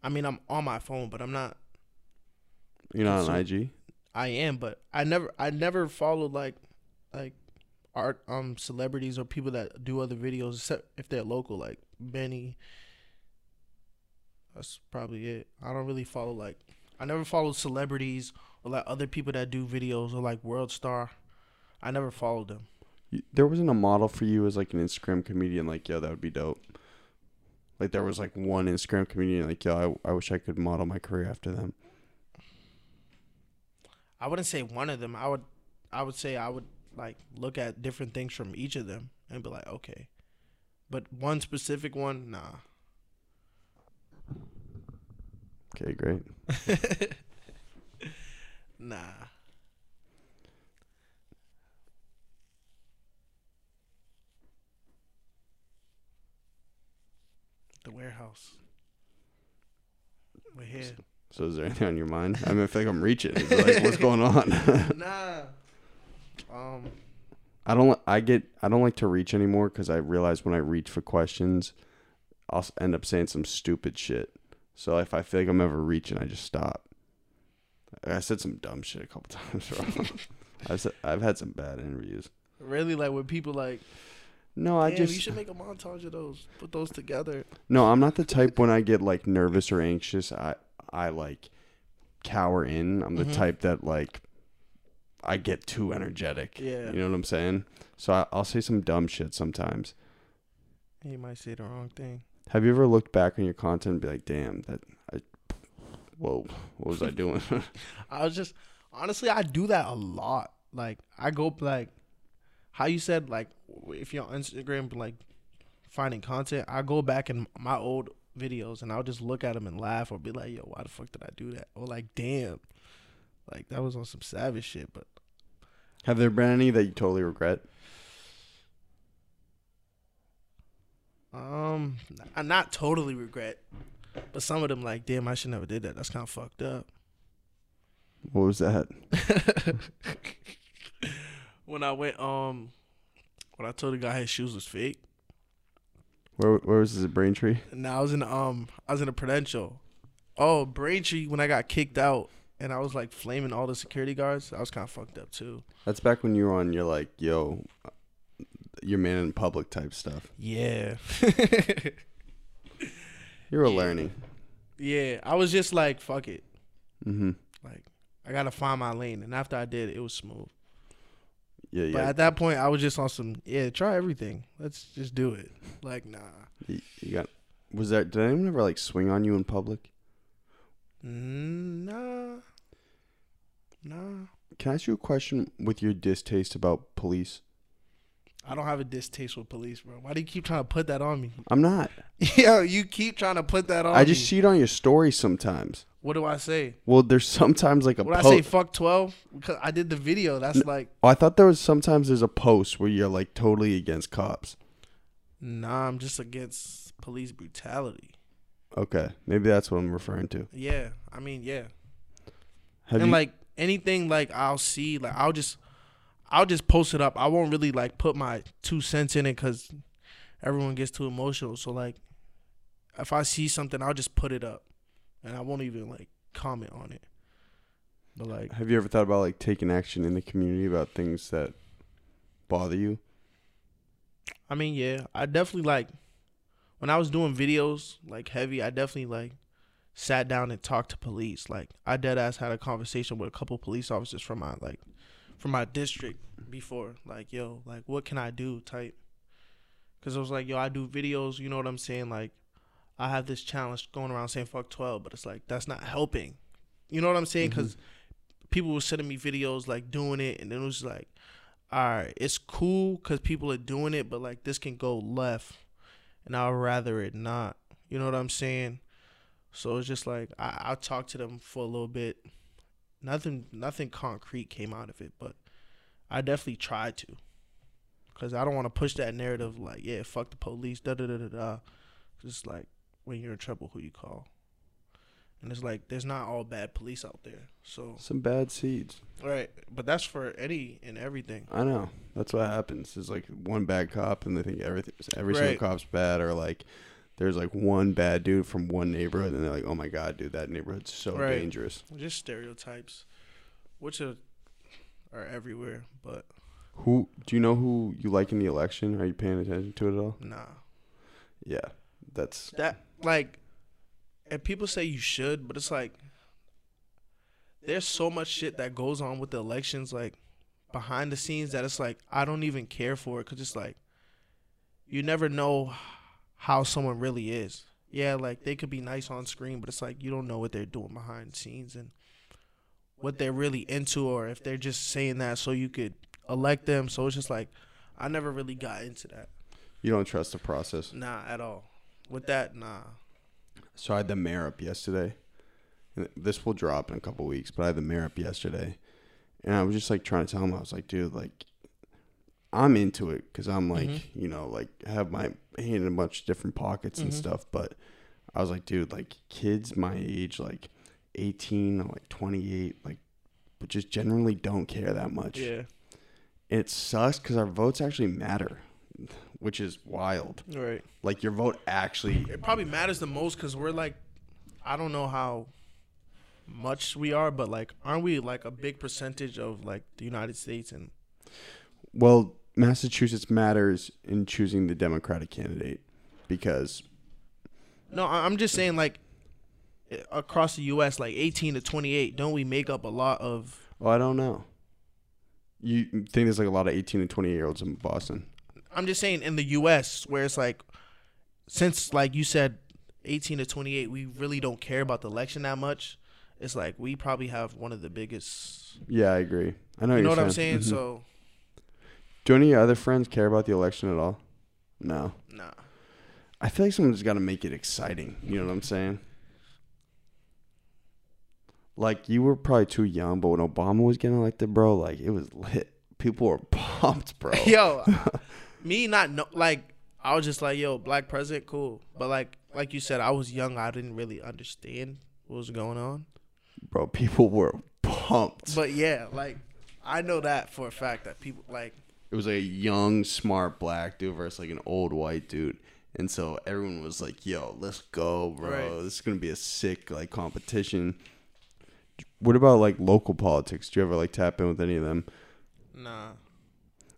I mean, I'm on my phone, but I'm not. You're not on IG. I am, but I never, I never followed like, like, art, um, celebrities or people that do other videos, except if they're local, like Benny. That's probably it. I don't really follow like, I never followed celebrities or like other people that do videos or like World Star. I never followed them. There wasn't a model for you as like an Instagram comedian. Like, yo, that would be dope. Like there was like one Instagram comedian. Like, yo, I, I wish I could model my career after them. I wouldn't say one of them. I would, I would say I would like look at different things from each of them and be like, okay, but one specific one, nah. Okay, great. Nah. The warehouse. We're here. So is there anything on your mind? I mean, I feel like I'm reaching. It's like, what's going on? nah. Um. I don't. I get. I don't like to reach anymore because I realize when I reach for questions, I'll end up saying some stupid shit. So if I feel like I'm ever reaching, I just stop. I said some dumb shit a couple times. I've said, I've had some bad interviews. Really, like when people like, No, I damn, just you should make a montage of those. Put those together. no. I'm not the type when I get like nervous or anxious. I I like cower in. I'm the Mhm. type that like I get too energetic. Yeah. You know what I'm saying? So I, I'll say some dumb shit sometimes. You might say the wrong thing. Have you ever looked back on your content and be like, damn, that I whoa, what was I doing? I was just honestly, I do that a lot. Like I go like how you said like if you're on Instagram like finding content, I go back in my old videos and I'll just look at them and laugh or be like, "Yo, why the fuck did I do that?" Or like, "Damn." Like that was on some savage shit, but Have there been any that you totally regret? um I not totally regret, but some of them like, "Damn, I should never did that." That's kind of fucked up. What was that? when I went um when I told the guy his shoes was fake. Where where was this at Braintree? And I was in um I was in a Prudential. Oh, Braintree when I got kicked out and I was like flaming all the security guards. I was kind of fucked up too. That's back when you were on your like, yo, your man in public type stuff. Yeah. You were Yeah. learning. yeah, I was just like fuck it. Mm-hmm. Like I got to find my lane and after I did, it was smooth. Yeah, yeah. But at that point, I was just on some yeah, try everything. Let's just do it. Like nah. You, you got. Was that? Did anyone ever like swing on you in public? Mm, nah. Nah. Can I ask you a question with your distaste about police? I don't have a distaste with police, bro. Why do you keep trying to put that on me? I'm not. Yo, you keep trying to put that on me. I just me. see it on your story sometimes. What do I say? Well, there's sometimes like a What I say? Fuck twelve because I did the video. That's like Oh, I thought there was sometimes there's a post where you're like totally against cops. nah. I'm just against police brutality. Okay, maybe that's what I'm referring to. Yeah, I mean yeah, Have and you? like anything like I'll see like I'll just I'll just post it up. I won't really like put my two cents in it because everyone gets too emotional. So like if I see something, I'll just put it up, and I won't even like comment on it. But like have you ever thought about like taking action in the community about things that bother you? I mean, yeah, I definitely like when I was doing videos like heavy. I definitely like sat down and talked to police. Like I dead ass had a conversation with a couple police officers from my like from my district before. Like yo, like what can I do? Type. Cause I was like, yo, I do videos. You know what I'm saying? Like I have this challenge going around saying fuck twelve, but it's like that's not helping. You know what I'm saying? Mm-hmm. Because people were sending me videos like doing it, and it was like all right, it's cool because people are doing it, but like this can go left, and I'd rather it not. You know what I'm saying? So it's just like I I talked to them for a little bit. Nothing nothing concrete came out of it, but I definitely tried to, cause I don't want to push that narrative like yeah fuck the police da da da da da, Just like when you're in trouble, who you call. And it's like there's not all bad police out there. So Some bad seeds. right, but that's for any and everything. I know. That's what happens. Is like one bad cop, and they think everything, every single cop's bad, or like there's like one bad dude from one neighborhood, and they're like, oh my god, dude, that neighborhood's so Right. dangerous. Just stereotypes, which are are everywhere. But Who do you know who you like in the election? Are you paying attention to it at all? nah, Yeah, that's that like, and people say you should, but it's like there's so much shit that goes on with the elections, like behind the scenes, that it's like I don't even care for it because it's like you never know how someone really is. Yeah, like they could be nice on screen, but it's like you don't know what they're doing behind the scenes and what they're really into, or if they're just saying that so you could elect them. So it's just like I never really got into that. you don't trust the process. Nah, at all. With that, nah. So I had the mayor up yesterday. This will drop in a couple weeks, but I had the mayor up yesterday, and I was just like trying to tell him, I was like, dude, like, I'm into it because I'm like, Mhm. you know, like have my in a bunch of different pockets and Mhm. stuff. But I was like, dude, like kids my age, like 18 like 28, like, but just generally don't care that much. Yeah. It sucks because our votes actually matter, which is wild. Right. Like your vote actually It probably matters the most because we're like, I don't know how much we are, but like, aren't we like a big percentage of like the United States and Well, Massachusetts matters in choosing the Democratic candidate because no, I'm just saying like across the U.S. like 18 to 28, don't we make up a lot of? oh, I don't know. You think there's like a lot of 18 and 28 year olds in Boston? I'm just saying in the U.S. where it's like, since like you said, 18 to 28, we really don't care about the election that much. It's like we probably have one of the biggest. Yeah, I agree. I know. You know you're what I'm saying? Mhm. So do any of your other friends care about the election at all? No. No. I feel like someone's got to make it exciting. You know what I'm saying? Like you were probably too young, but when Obama was getting elected, bro, like it was lit. People were pumped, bro. yo, me not know like I was just like, yo, black president, cool. But like like you said, I was young. I didn't really understand what was going on. Bro, people were pumped. But yeah, like I know that for a fact that people like it was like a young, smart black dude versus like an old white dude. And so everyone was like, yo, let's go, bro. Right. This is gonna be a sick like competition. What about like local politics? Do you ever like tap in with any of them? nah.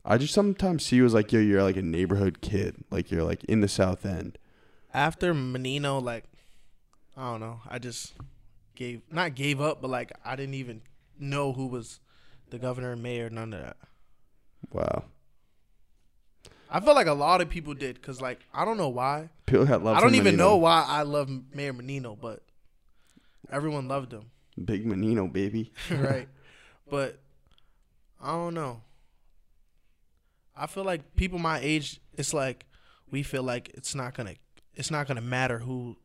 I just sometimes see you as like, yo, you're like a neighborhood kid. Like you're like in the South End. After Menino, like I don't know, I just gave not gave up, but like I didn't even know who was the governor and mayor, none of that. Wow. I felt like a lot of people did because like I don't know why. People had love I don't even Menino. know why I love Mayor Menino, but everyone loved him. Big Menino, baby. right. But I don't know. I feel like people my age, it's like we feel like it's not gonna it's not gonna matter who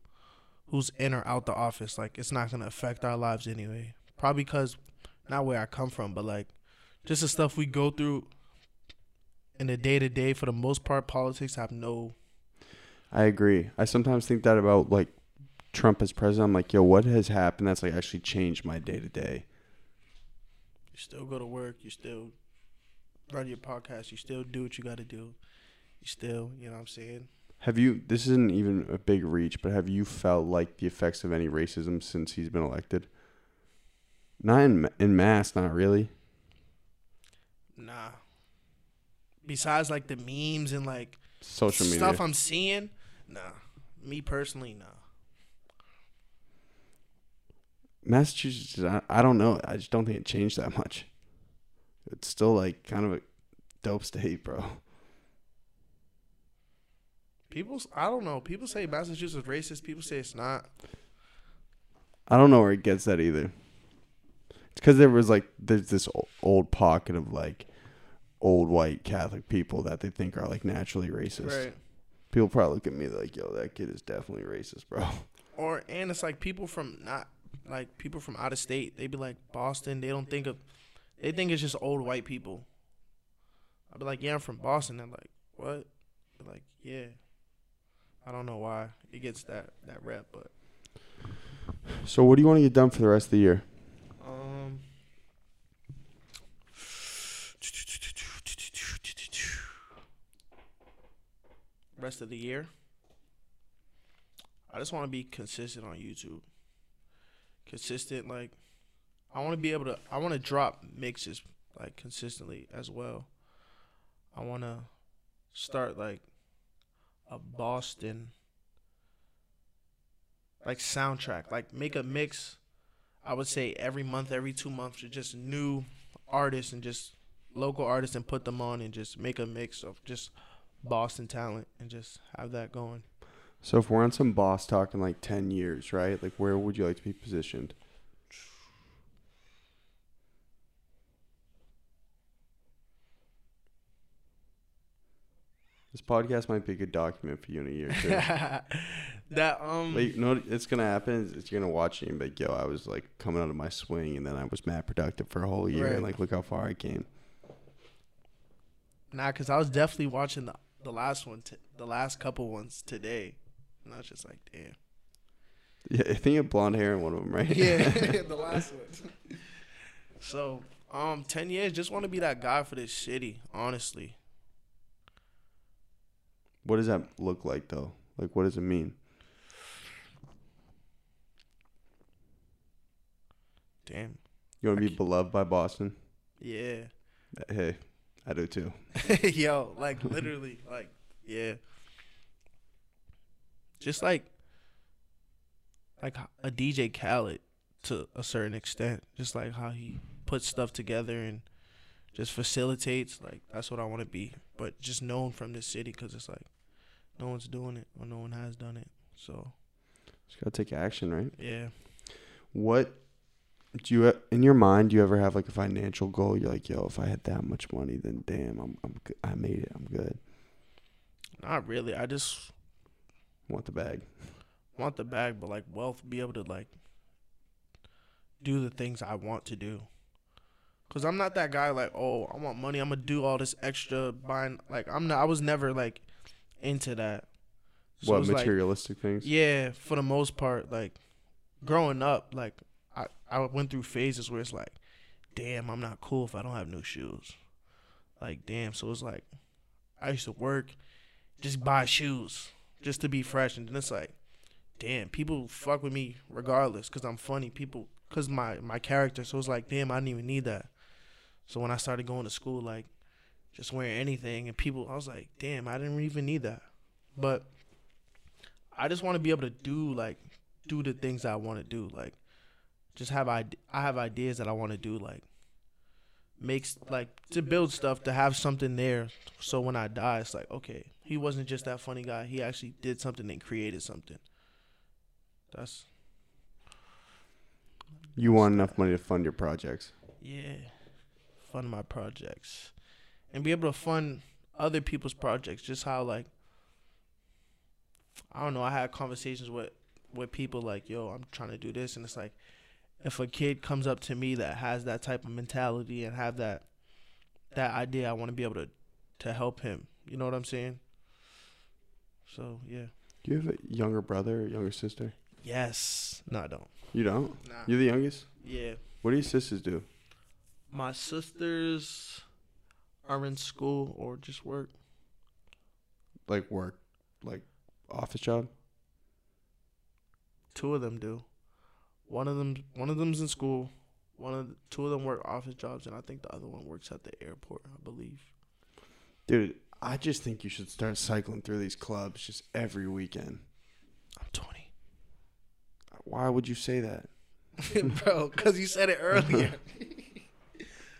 who's in or out the office. Like it's not gonna affect our lives anyway. Probably because not where I come from, but like just the stuff we go through in the day to day. For the most part, politics have no. I agree. I sometimes think that about like Trump as president. I'm like, yo, what has happened that's like actually changed my day to day? You still go to work. You still run your podcast. You still do what you got to do. You still, you know what I'm saying? Have you? This isn't even a big reach, but have you felt like the effects of any racism since he's been elected? Not in in mass, not really. Nah. Besides like the memes and like Social media. stuff I'm seeing, nah. Me personally, nah. Massachusetts, I, I don't know. I just don't think it changed that much. It's still like kind of a dope state, bro. People, I don't know. People say Massachusetts is racist. People say it's not. I don't know where it gets that either. It's because there was like there's this old pocket of like old white Catholic people that they think are like naturally racist. Right. People probably look at me like, "Yo, that kid is definitely racist, bro." Or and it's like people from not like people from out of state. They be like Boston. They don't think of. They think it's just old white people. I'd be like, yeah, I'm from Boston. They're like, what? Like, yeah. I don't know why it gets that that rep, but So what do you want to get done for the rest of the year? um. Rest of the year, I just want to be consistent on YouTube. Consistent, like I want to be able to. I want to drop mixes like consistently as well. I want to start like a Boston like soundtrack, like make a mix. I would say every month, every two months, just new artists and just local artists and put them on and just make a mix of just Boston talent and just have that going. So if we're on some boss talk in like ten years, right? Like where would you like to be positioned? This podcast might be a good document for you in a year too. that um like, you know it's gonna happen is, is you're gonna watch it and be like, yo, I was like coming out of my swing and then I was mad productive for a whole year and like look how far I came. nah, cause I was definitely watching the the last one, t- the last couple ones today, and I was just like, damn. Yeah, I think you have blonde hair in one of them, right? Yeah, the last one. So, um, ten years, just want to be that guy for this city. Honestly, what does that look like though? Like what does it mean? damn. You want to be beloved by Boston? Yeah. Hey, I do too. Yo, like literally, like yeah. Just like like a DJ Khaled to a certain extent. Just like how he puts stuff together and just facilitates. Like that's what I want to be. But just known from this city because it's like no one's doing it or no one has done it. So Just gotta take action, right? yeah. What do you in your mind? Do you ever have like a financial goal? You're like, yo, if I had that much money, then damn, I'm I'm good. I made it. I'm good. Not really. I just Want the bag? want the bag, but like wealth, be able to like do the things I want to do. Cause I'm not that guy like, oh, I want money. I'm gonna do all this extra buying. Like I'm not. I was never like into that. So what it's like- materialistic things? yeah, for the most part, like growing up, like I I went through phases where it's like, damn, I'm not cool if I don't have new shoes. Like damn, so it's like I used to work, just buy shoes just to be fresh, and then it's like, damn, people fuck with me regardless because I'm funny. People because my my character, so it's like, damn, I didn't even need that. So when I started going to school, like just wearing anything, and people, I was like, damn, I didn't even need that, but. I just want to be able to do like do the things I want to do. Like just have I I have ideas that I want to do. Like makes like to build stuff to have something there. So when I die, it's like okay, he wasn't just that funny guy. He actually did something and created something. That's You want enough money to fund your projects? yeah, fund my projects and be able to fund other people's projects. Just how like I don't know. I had conversations with with people like, "Yo, I'm trying to do this," and it's like, if a kid comes up to me that has that type of mentality and have that that idea, I want to be able to to help him. You know what I'm saying? So yeah. Do you have a younger brother or younger sister? Yes. No, I don't. You don't. Nah. You're the youngest. Yeah. What do your sisters do? My sisters are in school or just work. Like work, like office job. Two of them do. One of them, one of them's in school. One of the, two of them work office jobs, and I think the other one works at the airport. I believe. Dude, I just think you should start cycling through these clubs just every weekend. I'm 20, Why would you say that? bro. Because you said it earlier.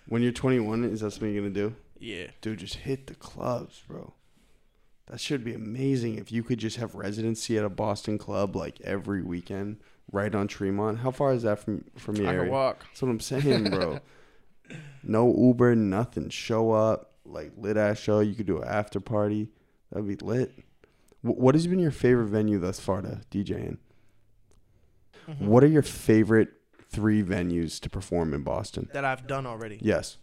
When you're 21, is that something you're gonna do? yeah. Dude, just hit the clubs, bro. That should be amazing if you could just have residency at a Boston club like every weekend, right on Tremont. How far is that from from your I area? can walk. That's what I'm saying, bro. no Uber, nothing. Show up, like lit ass show. You could do an after party. That'd be lit. Wh- what has been your favorite venue thus far to DJ in? Mm-hmm. What are your favorite three venues to perform in Boston? That I've done already. Yes.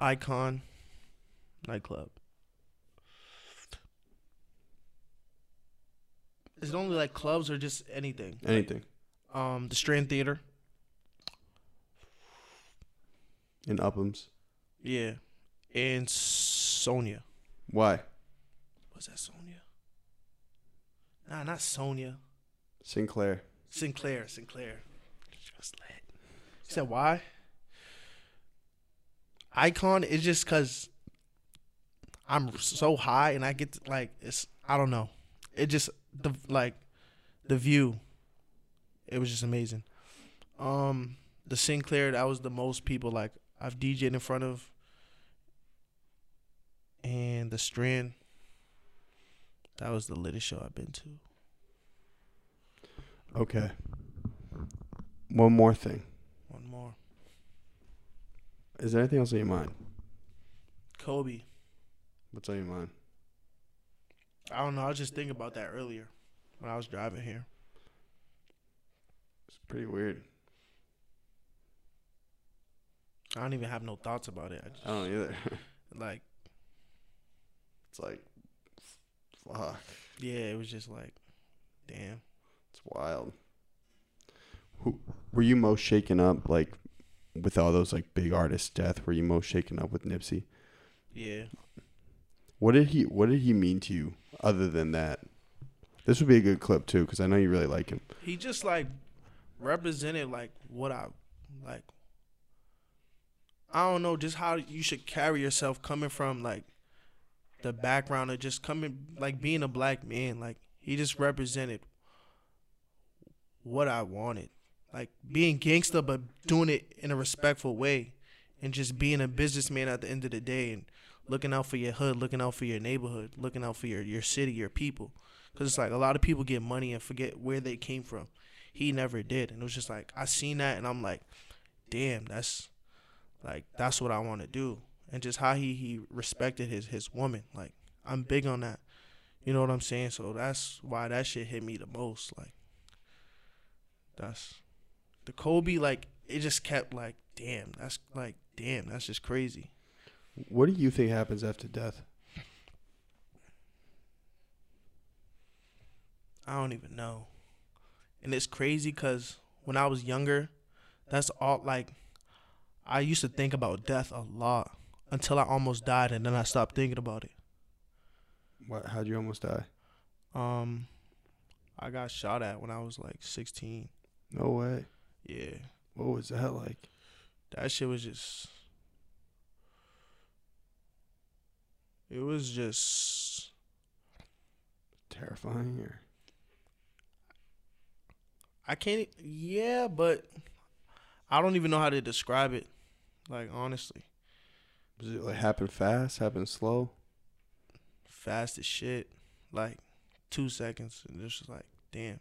Icon nightclub. Is it only like clubs or just anything? Anything Um, the Strand Theater. in Upham's. Yeah, and Sonia. Why? Was that Sonia? Nah, not Sonia. Sinclair. Sinclair. Sinclair. Just lit. You said why? Icon is just because I'm so high and I get to, like it's I don't know. It just the like the view. It was just amazing. Um, the Sinclair that was the most people like I've DJed in front of, and the Strand. That was the latest show I've been to. Okay. One more thing. One more. Is there anything else on your mind? Kobe. What's on your mind? I don't know. I was just thinking about that earlier when I was driving here. It's pretty weird. I don't even have no thoughts about it. I just, I don't either. like, it's like, fuck. yeah, it was just like, damn. It's wild. Who were you most shaken up like with all those like big artists' death? Were you most shaken up with Nipsey? Yeah. What did he What did he mean to you other than that? This would be a good clip too because I know you really like him. He just like represented like what I like. I don't know, just how you should carry yourself coming from like the background of just coming like being a black man. Like he just represented what I wanted. Like being gangster but doing it in a respectful way and just being a businessman at the end of the day and looking out for your hood, looking out for your neighborhood, looking out for your, your city, your people. Cause it's like a lot of people get money and forget where they came from. He never did, and it was just like I seen that, and I'm like, damn, that's like that's what I want to do, and just how he he respected his his woman. Like I'm big on that, you know what I'm saying? So that's why that shit hit me the most. Like that's the Kobe. Like it just kept like, damn, that's like, damn, that's just crazy. What do you think happens after death? I don't even know. And it's crazy because when I was younger, that's all like I used to think about death a lot until I almost died and then I stopped thinking about it. What? How'd you almost die? Um I got shot at when I was like 16. No way. Yeah. What was that like? That shit was just It was just Terrifying or I can't yeah, but I don't even know how to describe it. Like honestly. was it like happen fast? Happen slow? fast as shit. Like two seconds, and it's just like, damn.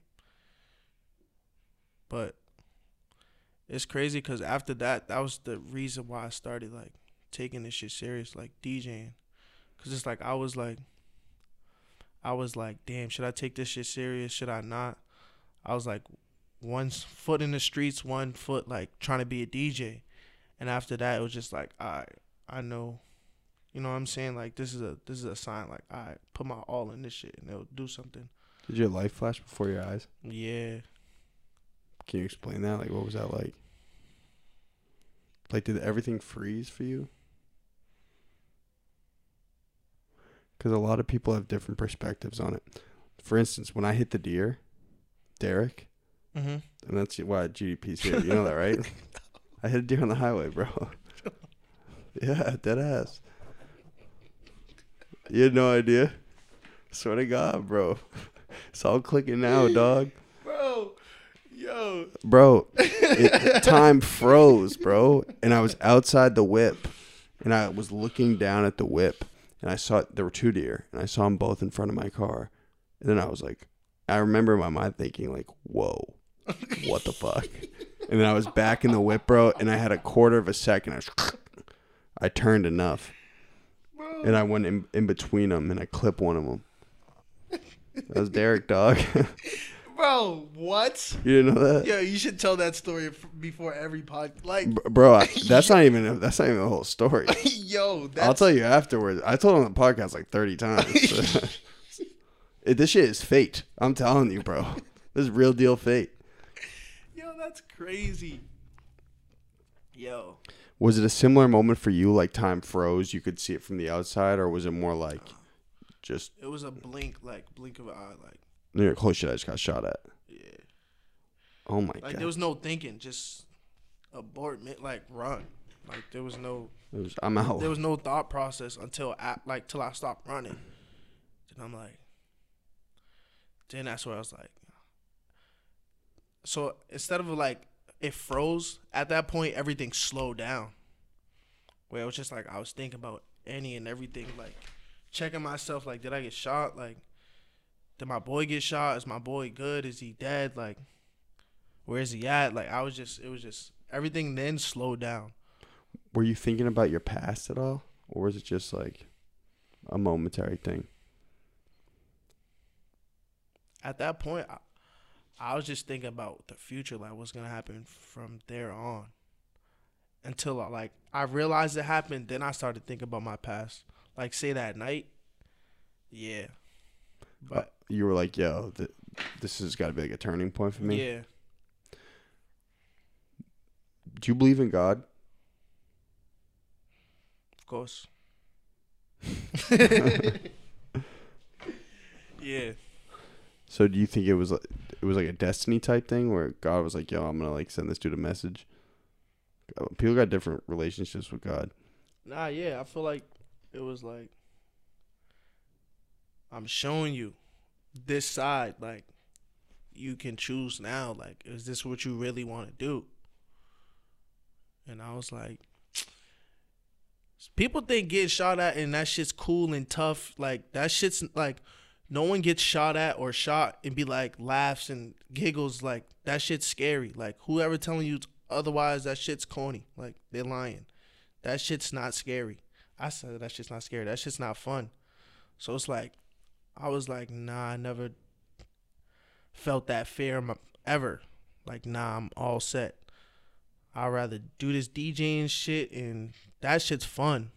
But it's crazy because after that, that was the reason why I started like taking this shit serious, like DJing, because it's like I was like, I was like, damn, should I take this shit serious? Should I not? I was like, one foot in the streets, one foot like trying to be a DJ, and after that, it was just like, I, I know you know what I'm saying? Like this is a this is a sign. Like I put my all in this shit, and it'll do something. Did your life flash before your eyes? Yeah, Can you explain that? Like, what was that like? Like, did everything freeze for you? Because a lot of people have different perspectives on it. For instance, when I hit the deer, Derek, mm-hmm. and that's why GDP's here. You know that, right? I hit a deer on the highway, bro. yeah, dead ass. You had no idea? Swear to God, bro. It's all clicking now, dog. bro. Yo, Bro, it, time froze, bro. And I was outside the whip and I was looking down at the whip and I saw there were two deer and I saw them both in front of my car. And then I was like, I remember my mind thinking, like, whoa, what the fuck? And then I was back in the whip, bro, and I had a quarter of a second. I, was, I turned enough. And I went in, in between them and I clipped one of them. That was Derek, dog. bro, what? you didn't know that? Yeah, you should tell that story f- before every pod. Like, Br- bro I, that's not even a, that's not even the whole story yo, that's i'll tell you afterwards i told on the podcast like 30 times It, this shit is fate. I'm telling you, bro. this is real deal fate. Yo, that's crazy. Yo. Was it a similar moment for you? Like time froze, you could see it from the outside, or was it more like just It was a blink, like blink of an eye, like you're like, holy shit, I just got shot at? yeah. Oh my god. Like god! there was no thinking, just abort, like run. Like there was no was- I'm out. there was no thought process until at, like till I stopped running. Then I'm like, then that's where I was like. So instead of like it froze at that point, everything slowed down. Where it was just like I was thinking about any and everything, like checking myself, like did I get shot? Like, did my boy get shot? Is my boy good? Is he dead? Like, where is he at? Like I was just, it was just everything then slowed down. Were you thinking about your past at all, or was it just like a momentary thing? at that point, I, I was just thinking about the future, like what's gonna happen from there on. Until I, like I realized it happened, then I started thinking about my past. Like say that night, yeah, uh, but You were like, "Yo, th- this has got to be like a turning point for me." yeah, Do you believe in God? of course, yeah. So do you think it was like it was like a destiny type thing where God was like, "Yo, I'm gonna like send this dude a message." Uh, People got different relationships with God. Nah, yeah, I feel like it was like I'm showing you this side. Like you can choose now. Like, is this what you really want to do? And I was like, people think getting shot at and that shit's cool and tough. Like that shit's like no one gets shot at or shot and be like laughs and giggles. Like that shit's scary. Like whoever telling you otherwise, that shit's corny. Like they're lying. That shit's not scary. I said that shit's not scary. That shit's not fun. So it's like, I was like, nah, I never felt that fear ever. Like, nah, I'm all set. I'd rather do this DJing shit and that shit's fun.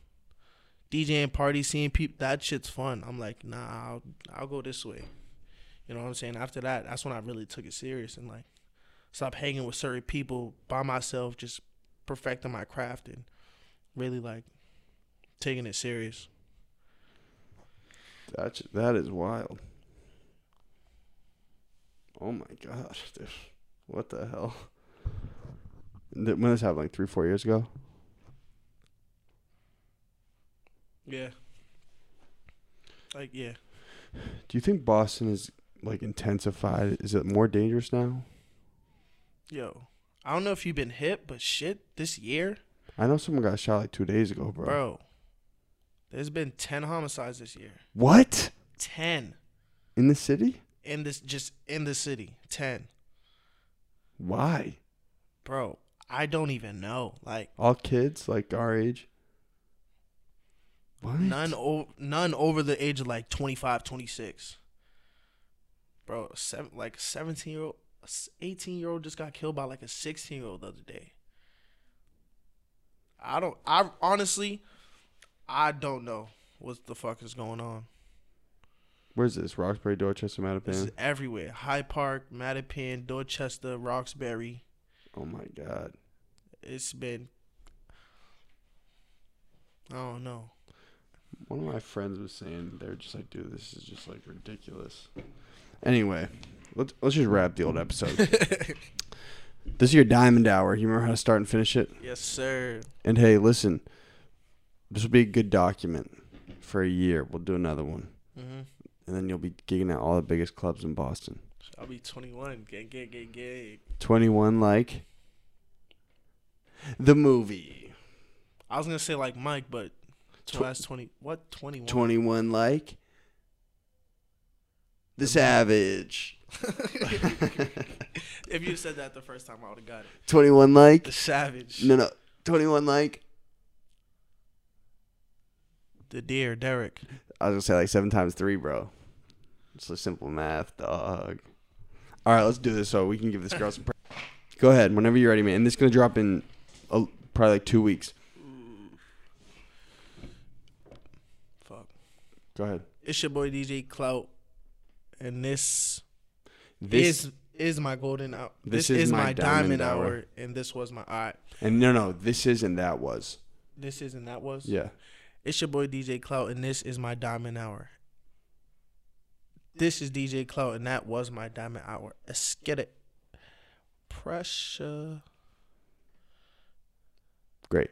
DJing party, seeing people, that shit's fun. I'm like, nah, I'll, I'll go this way. You know what I'm saying? After that, that's when I really took it serious and like stopped hanging with certain people by myself, just perfecting my craft and really like taking it serious. That's that is wild. Oh my god, dude. what the hell? When this happened, like three, four years ago. Yeah. Like yeah. Do you think Boston is like intensified? Is it more dangerous now? Yo. I don't know if you've been hit, but shit, this year, I know someone got shot like two days ago, bro. bro. There's been ten homicides this year. What Ten. in the city? In this just in the city. Ten. Why? Bro, I don't even know. Like All kids like our age. What? none o- none over the age of like 25, 26. Bro, seven like 17 year old 18 year old just got killed by like a 16 year old the other day. I don't I honestly I don't know what the fuck is going on. Where's this? Roxbury, Dorchester, Mattapan. This is everywhere. Hyde Park, Mattapan, Dorchester, Roxbury. Oh my god. It's been I don't know. One of my friends was saying they're just like, dude, this is just like ridiculous. Anyway, let's let's just wrap the old episode. this is your diamond hour. You remember how to start and finish it? Yes, sir. And hey, listen, this will be a good document for a year. We'll do another one, hmm and then you'll be gigging at all the biggest clubs in Boston. I'll be 21. Gang, gang, gang, gang. Twenty one, like the movie. I was gonna say like Mike, but Tw- that's 20. What 21? Twenty one, like the Savage. if you said that the first time, I would have got it. Twenty one, like The Savage. no, no. Twenty one, like The Deer, Derek. I was gonna say like seven times three, bro. It's a simple math, dog. All right, let's do this so we can give this girl some. Go ahead, whenever you're ready, man. And this is gonna drop in uh, probably like two weeks. Fuck. Go ahead. It's your boy DJ Clout. and this, This is is my golden hour. This This, is is, my diamond diamond, hour. hour. and this was my right. and no, no, this isn't that was. This isn't that was. Yeah. It's your boy DJ Clout, and this is my diamond hour. This is DJ Clout, and that was my diamond hour. Let's get it. Pressure. Great.